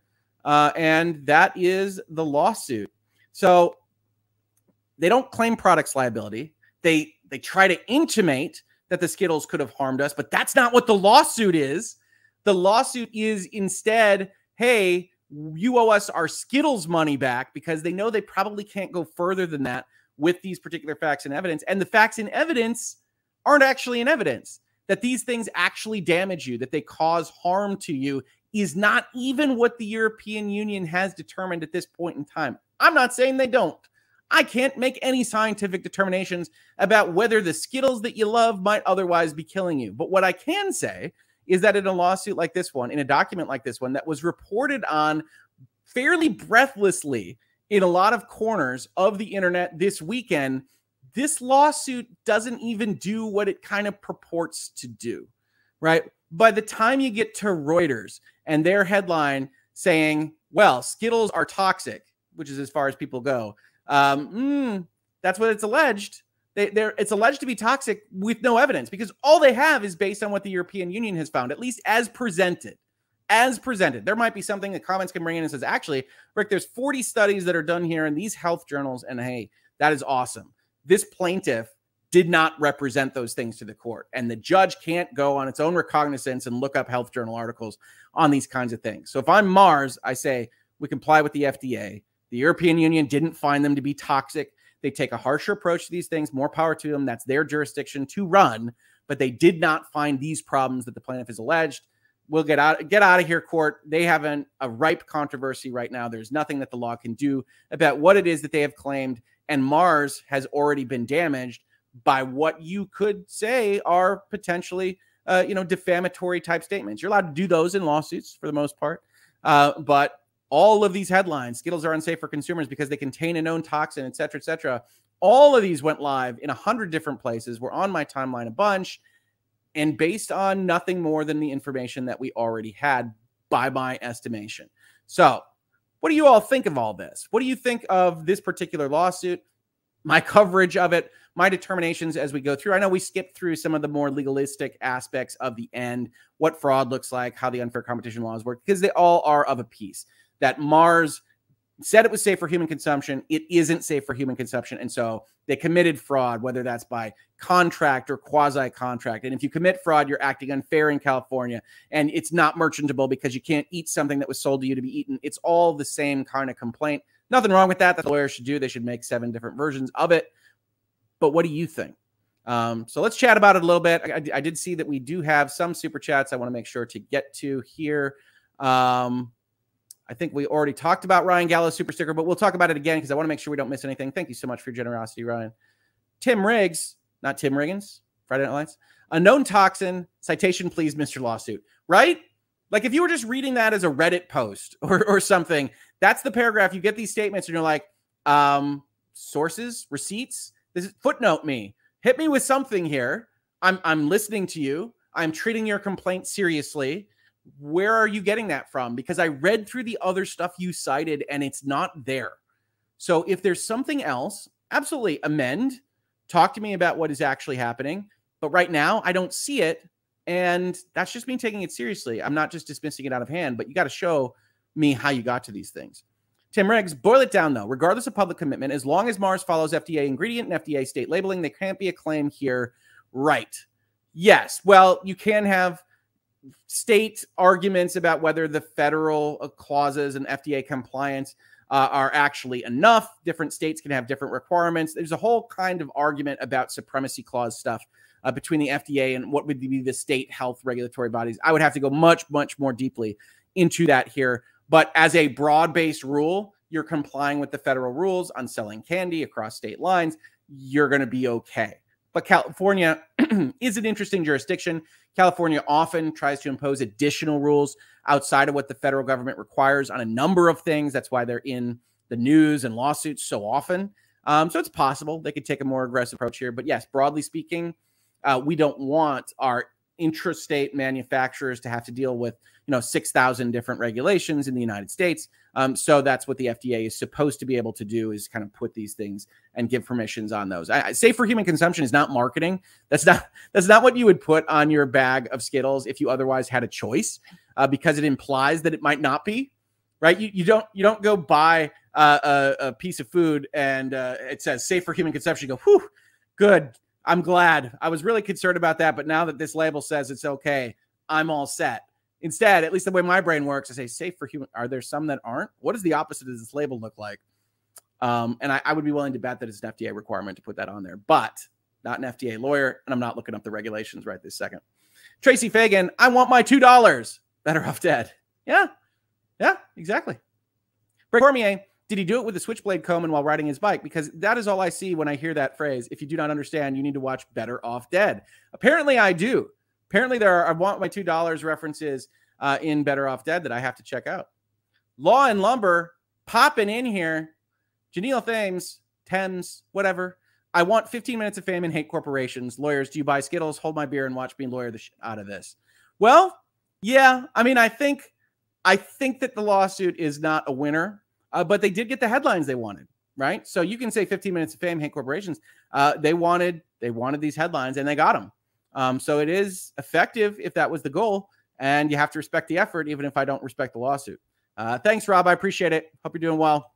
Uh, and that is the lawsuit. So they don't claim products liability. They they try to intimate that the Skittles could have harmed us, but that's not what the lawsuit is. The lawsuit is instead, hey, you owe us our Skittles money back because they know they probably can't go further than that with these particular facts and evidence. And the facts and evidence aren't actually in evidence that these things actually damage you, that they cause harm to you, is not even what the European Union has determined at this point in time. I'm not saying they don't. I can't make any scientific determinations about whether the Skittles that you love might otherwise be killing you. But what I can say is that in a lawsuit like this one, in a document like this one that was reported on fairly breathlessly in a lot of corners of the internet this weekend, this lawsuit doesn't even do what it kind of purports to do, right? By the time you get to Reuters and their headline saying, well, Skittles are toxic, which is as far as people go, um, mm, that's what it's alleged. They, are it's alleged to be toxic with no evidence because all they have is based on what the European Union has found, at least as presented as presented. There might be something that comments can bring in and says, actually, Rick, there's 40 studies that are done here in these health journals, and hey, that is awesome. This plaintiff did not represent those things to the court, and the judge can't go on its own recognizance and look up health journal articles on these kinds of things. So if I'm Mars, I say we comply with the FDA. The European Union didn't find them to be toxic. They take a harsher approach to these things. More power to them. That's their jurisdiction to run. But they did not find these problems that the plaintiff has alleged we'll get out get out of here court they have an, a ripe controversy right now there's nothing that the law can do about what it is that they have claimed and mars has already been damaged by what you could say are potentially uh, you know defamatory type statements you're allowed to do those in lawsuits for the most part uh, but all of these headlines skittles are unsafe for consumers because they contain a known toxin et cetera et cetera all of these went live in a hundred different places we're on my timeline a bunch and based on nothing more than the information that we already had by my estimation. So, what do you all think of all this? What do you think of this particular lawsuit? My coverage of it, my determinations as we go through. I know we skipped through some of the more legalistic aspects of the end, what fraud looks like, how the unfair competition laws work, because they all are of a piece. That Mars said it was safe for human consumption. It isn't safe for human consumption. And so they committed fraud, whether that's by contract or quasi contract. And if you commit fraud, you're acting unfair in California and it's not merchantable because you can't eat something that was sold to you to be eaten. It's all the same kind of complaint. Nothing wrong with that. That lawyers should do. They should make seven different versions of it. But what do you think? Um, so let's chat about it a little bit. I, I, did see that we do have some super chats I want to make sure to get to here. Um, I think we already talked about Ryan Gallo's super sticker, but we'll talk about it again because I want to make sure we don't miss anything. Thank you so much for your generosity, Ryan. Tim Riggs, not Tim Riggins, Friday Night Lights. A known toxin, citation please, Mr. Lawsuit. Right? Like if you were just reading that as a Reddit post or, or something, that's the paragraph. You get these statements and you're like, um, sources, receipts, this is footnote me. Hit me with something here. I'm I'm listening to you. I'm treating your complaint seriously where are you getting that from? Because I read through the other stuff you cited and it's not there. So if there's something else, absolutely amend. Talk to me about what is actually happening. But right now, I don't see it. And that's just me taking it seriously. I'm not just dismissing it out of hand, but you got to show me how you got to these things. Tim Riggs, boil it down though. Regardless of public commitment, as long as Mars follows FDA ingredient and FDA state labeling, there can't be a claim here. Right. Yes. Well, you can have state arguments about whether the federal uh, clauses and FDA compliance uh, are actually enough. Different states can have different requirements. There's a whole kind of argument about supremacy clause stuff uh, between the FDA and what would be the state health regulatory bodies. I would have to go much, much more deeply into that here. But as a broad based rule, you're complying with the federal rules on selling candy across state lines. You're going to be okay. But California is an interesting jurisdiction. California often tries to impose additional rules outside of what the federal government requires on a number of things. That's why they're in the news and lawsuits so often. Um, so it's possible they could take a more aggressive approach here. But yes, broadly speaking, uh, we don't want our intrastate manufacturers to have to deal with you know 6000 different regulations in the united states. Um, so that's what the fda is supposed to be able to do is kind of put these things and give permissions on those. I, I say for human consumption is not marketing. That's not that's not what you would put on your bag of skittles if you otherwise had a choice uh, because it implies that it might not be right? You, you don't you don't go buy uh, a, a, piece of food and uh, it says safe for human consumption. You go whew good I'm glad. I was really concerned about that, but now that this label says it's okay, I'm all set. Instead, at least the way my brain works, I say safe for human. Are there some that aren't? What does the opposite of this label look like? Um, and I, I, would be willing to bet that it's an FDA requirement to put that on there, but not an FDA lawyer, and I'm not looking up the regulations right this second. Tracy Fagan, I want my two dollars. Better off dead. Yeah, yeah, exactly. Cormier, did he do it with a switchblade comb and while riding his bike? Because that is all I see when I hear that phrase. If you do not understand, you need to watch Better Off Dead. Apparently, I do. Apparently, there are I want my two dollars references uh, in Better Off Dead that I have to check out. Law and Lumber popping in here. Janelle Thames, Thames, whatever. I want 15 minutes of fame and hate corporations. Lawyers, do you buy Skittles? Hold my beer and watch me lawyer the shit out of this. Well, yeah. I mean, I think I think that the lawsuit is not a winner uh, but they did get the headlines they wanted, right? So you can say 15 minutes of fame, hate corporations. Uh, they wanted they wanted these headlines and they got them. Um, so it is effective if that was the goal, and you have to respect the effort, even if I don't respect the lawsuit. Uh, thanks, Rob. I appreciate it. Hope you're doing well.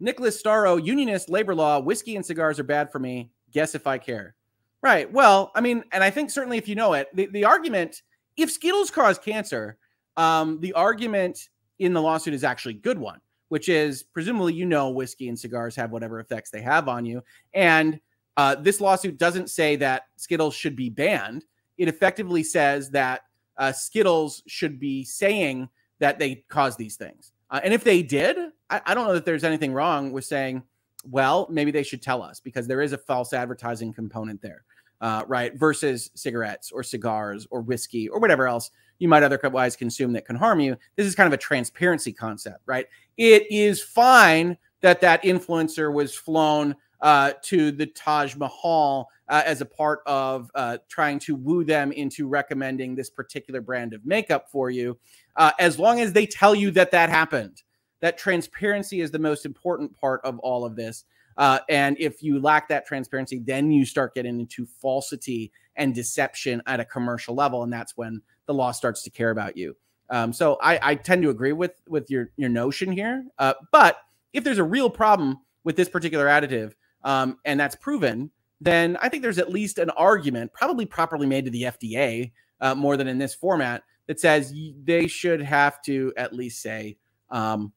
Nicholas Starro, unionist, labor law, whiskey and cigars are bad for me. Guess if I care. Right. Well, I mean, and I think certainly if you know it, the, the argument, if Skittles cause cancer, um, the argument in the lawsuit is actually a good one which is presumably you know whiskey and cigars have whatever effects they have on you. And uh, this lawsuit doesn't say that Skittles should be banned. It effectively says that uh, Skittles should be saying that they cause these things. Uh, and if they did, I, I, don't know that there's anything wrong with saying, well, maybe they should tell us because there is a false advertising component there, uh, right? Versus cigarettes or cigars or whiskey or whatever else you might otherwise consume that can harm you. This is kind of a transparency concept, right? It is fine that that influencer was flown uh, to the Taj Mahal uh, as a part of uh, trying to woo them into recommending this particular brand of makeup for you, uh, as long as they tell you that that happened. That transparency is the most important part of all of this. Uh, and if you lack that transparency, then you start getting into falsity and deception at a commercial level. And that's when the law starts to care about you. Um, so I, I, tend to agree with with your your notion here. Uh, but if there's a real problem with this particular additive, um, and that's proven, then I think there's at least an argument, probably properly made to the FDA, uh, more than in this format, that says they should have to at least say um,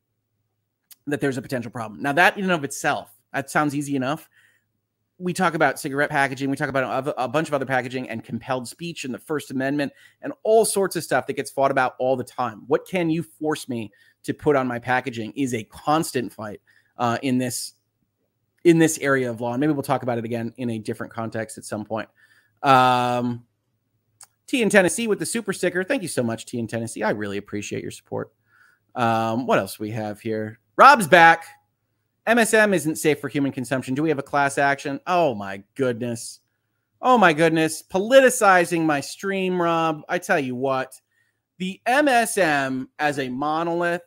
that there's a potential problem. Now, that in and of itself, that sounds easy enough. We talk about cigarette packaging, we talk about a, bunch of other packaging and compelled speech and the First Amendment and all sorts of stuff that gets fought about all the time. What can you force me to put on my packaging is a constant fight uh, in this in this area of law. And maybe we'll talk about it again in a different context at some point. Um, T in Tennessee with the super sticker. Thank you so much, T in Tennessee. I really appreciate your support. Um, what else we have here? Rob's back. MSM isn't safe for human consumption. Do we have a class action? Oh my goodness. Oh my goodness. Politicizing my stream, Rob. I tell you what, the MSM as a monolith,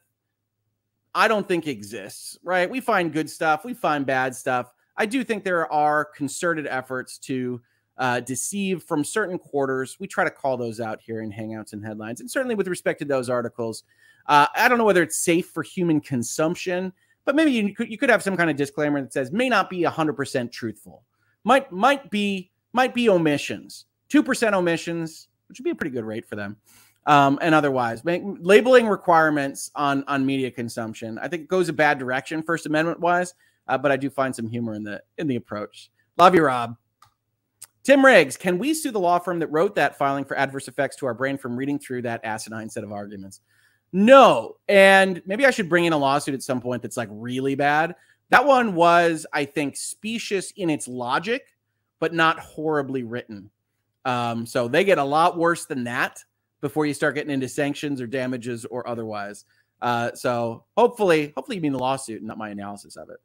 I don't think exists, right? We find good stuff, we find bad stuff. I do think there are concerted efforts to uh, deceive from certain quarters. We try to call those out here in Hangouts and Headlines. And certainly with respect to those articles, uh, I don't know whether it's safe for human consumption, but maybe you could, you could have some kind of disclaimer that says may not be 100% truthful. Might might be might be omissions. 2% omissions, which would be a pretty good rate for them. Um, and otherwise, make, labeling requirements on on media consumption, I think goes a bad direction, First Amendment wise. Uh, but I do find some humor in the in the approach. Love you, Rob. Tim Riggs, can we sue the law firm that wrote that filing for adverse effects to our brain from reading through that asinine set of arguments? No. And maybe I should bring in a lawsuit at some point that's like really bad. That one was, I think, specious in its logic, but not horribly written. Um, so they get a lot worse than that before you start getting into sanctions or damages or otherwise. Uh, so hopefully, hopefully you mean the lawsuit, and not my analysis of it.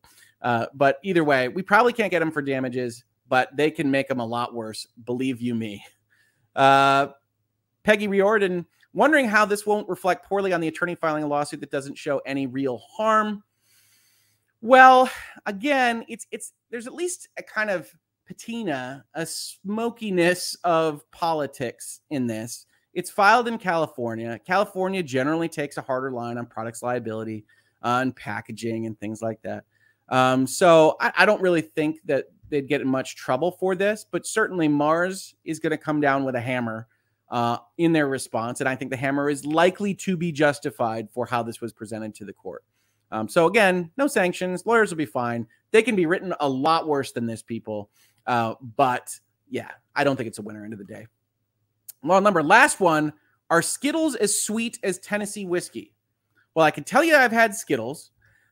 Uh, but either way, we probably can't get them for damages, but they can make them a lot worse. Believe you me. Uh, Peggy Riordan wondering how this won't reflect poorly on the attorney filing a lawsuit that doesn't show any real harm. Well, again, it's it's there's at least a kind of patina, a smokiness of politics in this. It's filed in California. California generally takes a harder line on products liability, on packaging, and things like that. Um, so I, I don't really think that they'd get in much trouble for this, but certainly Mars is going to come down with a hammer uh, in their response. And I think the hammer is likely to be justified for how this was presented to the court. Um, so again, no sanctions. Lawyers will be fine. They can be written a lot worse than this, people. Uh, but yeah, I don't think it's a winner end of the day. Well, number last one are Skittles as sweet as Tennessee whiskey? Well, I can tell you I've had Skittles.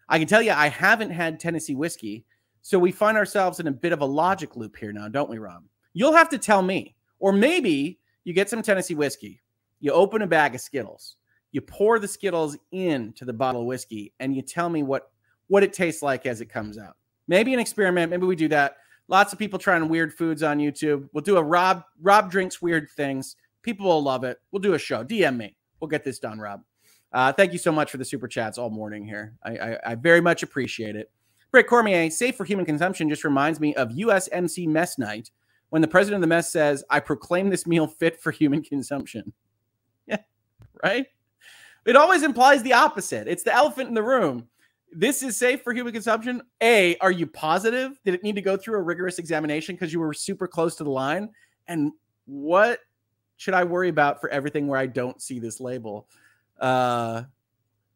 I can tell you I haven't had Tennessee whiskey. So we find ourselves in a bit of a logic loop here now, don't we, Rob? You'll have to tell me. Or maybe you get some Tennessee whiskey, you open a bag of Skittles, you pour the Skittles into the bottle of whiskey, and you tell me what what it tastes like as it comes out. Maybe an experiment. Maybe we do that. Lots of people trying weird foods on YouTube. We'll do a Rob Rob drinks weird things. People will love it. We'll do a show. DM me. We'll get this done, Rob. Uh, thank you so much for the super chats all morning here. I, I, I very much appreciate it. Britt Cormier, safe for human consumption, just reminds me of USMC mess night when the president of the mess says, I proclaim this meal fit for human consumption. Yeah, right? It always implies the opposite. It's the elephant in the room. This is safe for human consumption. A, are you positive? Did it need to go through a rigorous examination because you were super close to the line? And what should I worry about for everything where I don't see this label? Uh,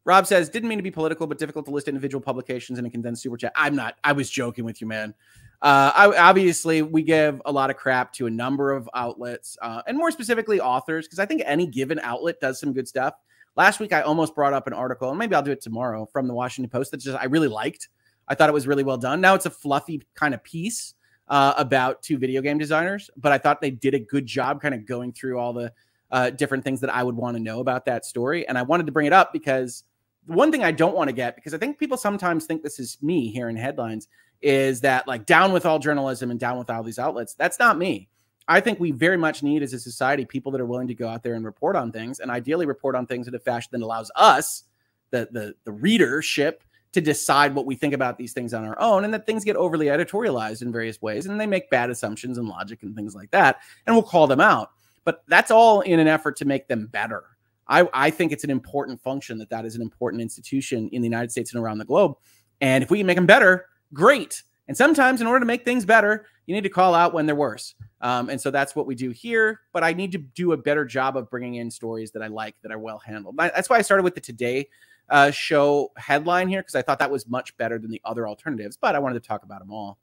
Rob says, didn't mean to be political, but difficult to list individual publications in a condensed super chat. I'm not. I was joking with you, man. Uh, I, obviously, we give a lot of crap to a number of outlets, uh, and more specifically, authors, because I think any given outlet does some good stuff. Last week, I almost brought up an article, and maybe I'll do it tomorrow from the Washington Post that just I really liked. I thought it was really well done. Now it's a fluffy kind of piece uh, about two video game designers, but I thought they did a good job kind of going through all the uh, different things that I would want to know about that story. And I wanted to bring it up because the one thing I don't want to get, because I think people sometimes think this is me here in headlines, is that like down with all journalism and down with all these outlets. That's not me. I think we very much need as a society people that are willing to go out there and report on things and ideally report on things in a fashion that allows us, the the the readership, to decide what we think about these things on our own and that things get overly editorialized in various ways and they make bad assumptions and logic and things like that and we'll call them out. But that's all in an effort to make them better. I, I think it's an important function that that is an important institution in the United States and around the globe. And if we can make them better, great. And sometimes, in order to make things better, you need to call out when they're worse. Um, and so that's what we do here. But I need to do a better job of bringing in stories that I like, that are well handled. That's why I started with the Today uh, show headline here, because I thought that was much better than the other alternatives. But I wanted to talk about them all.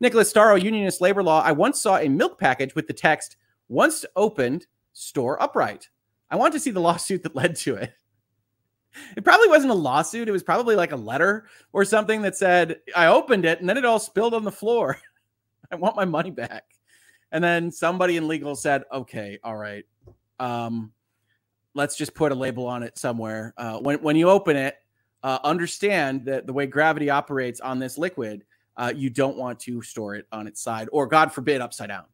Nicholas Starro, Unionist Labor Law. I once saw a milk package with the text, once opened, store upright. I want to see the lawsuit that led to it. It probably wasn't a lawsuit. It was probably like a letter or something that said, I opened it and then it all spilled on the floor. I want my money back. And then somebody in legal said, okay, all right. Um, let's just put a label on it somewhere. Uh, when, when you open it, uh, understand that the way gravity operates on this liquid, uh, you don't want to store it on its side or, God forbid, upside down.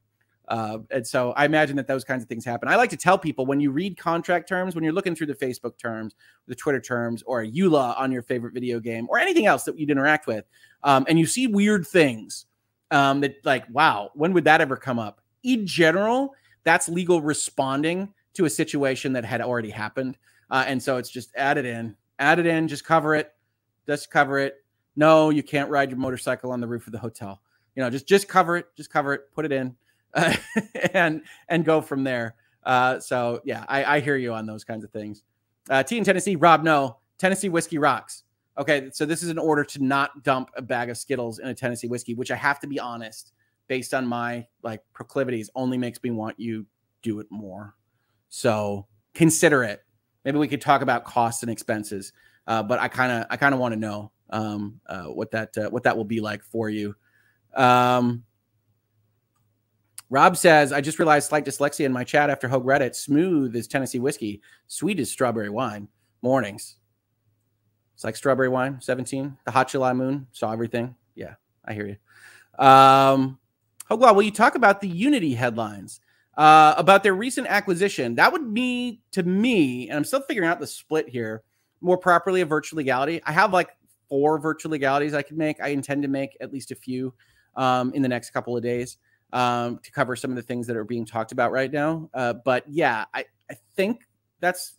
Uh, and so I imagine that those kinds of things happen. I like to tell people when you read contract terms, when you're looking through the Facebook terms, the Twitter terms, or a EULA on your favorite video game, or anything else that you'd interact with, um, and you see weird things um, that, like, wow, when would that ever come up? In general, that's legal responding to a situation that had already happened. Uh, and so it's just add it in, add it in, just cover it, just cover it. No, you can't ride your motorcycle on the roof of the hotel. You know, just just cover it, just cover it, put it in uh, and and go from there. Uh, so yeah, I, I, hear you on those kinds of things. Uh, T in Tennessee, Rob, no, Tennessee whiskey rocks. Okay, so this is an order to not dump a bag of Skittles in a Tennessee whiskey, which I have to be honest, based on my like proclivities, only makes me want you do it more. So consider it. Maybe we could talk about costs and expenses, uh, but I kind of I kind of want to know um, uh, what that uh, what that will be like for you. Um, Rob says, I just realized slight dyslexia in my chat after Hoeg read it. Smooth is Tennessee whiskey, sweet is strawberry wine. Mornings. It's like strawberry wine, 17. The hot July moon saw everything. Yeah, I hear you. Um, Hoeg will you talk about the Unity headlines? Uh, about their recent acquisition. That would be to me, and I'm still figuring out the split here, more properly a virtual legality. I have like four virtual legalities I could make. I intend to make at least a few um, in the next couple of days um, to cover some of the things that are being talked about right now. Uh, but yeah, I, I think that's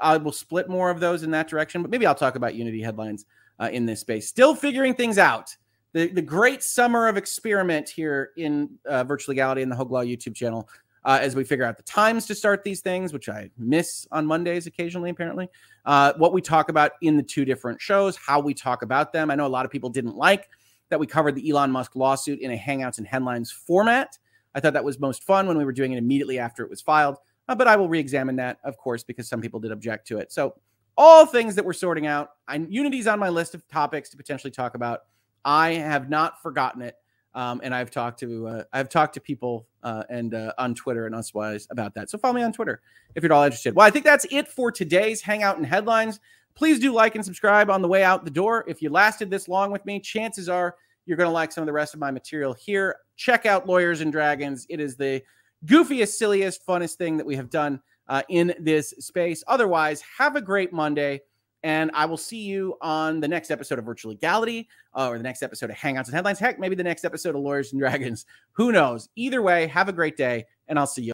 I will split more of those in that direction. But maybe I'll talk about Unity headlines uh, in this space. Still figuring things out. The, the great summer of experiment here in uh, virtual legality and the Hoeg Law YouTube channel uh, as we figure out the times to start these things, which I miss on Mondays occasionally, apparently. Uh, what we talk about in the two different shows, how we talk about them. I know a lot of people didn't like that we covered the Elon Musk lawsuit in a Hangouts and Headlines format. I thought that was most fun when we were doing it immediately after it was filed, uh, but I will re-examine that, of course, because some people did object to it. So all things that we're sorting out. I, Unity's on my list of topics to potentially talk about. I have not forgotten it, um, and I've talked to uh, I've talked to people uh, and uh, on Twitter and otherwise about that. So follow me on Twitter if you're all interested. Well, I think that's it for today's Hangout and Headlines. Please do like and subscribe on the way out the door. If you lasted this long with me, chances are you're going to like some of the rest of my material here. Check out Lawyers and Dragons. It is the goofiest, silliest, funnest thing that we have done uh, in this space. Otherwise, have a great Monday. And I will see you on the next episode of Virtual Legality uh, or the next episode of Hangouts and Headlines. Heck, maybe the next episode of Lawyers and Dragons. Who knows? Either way, have a great day, and I'll see you.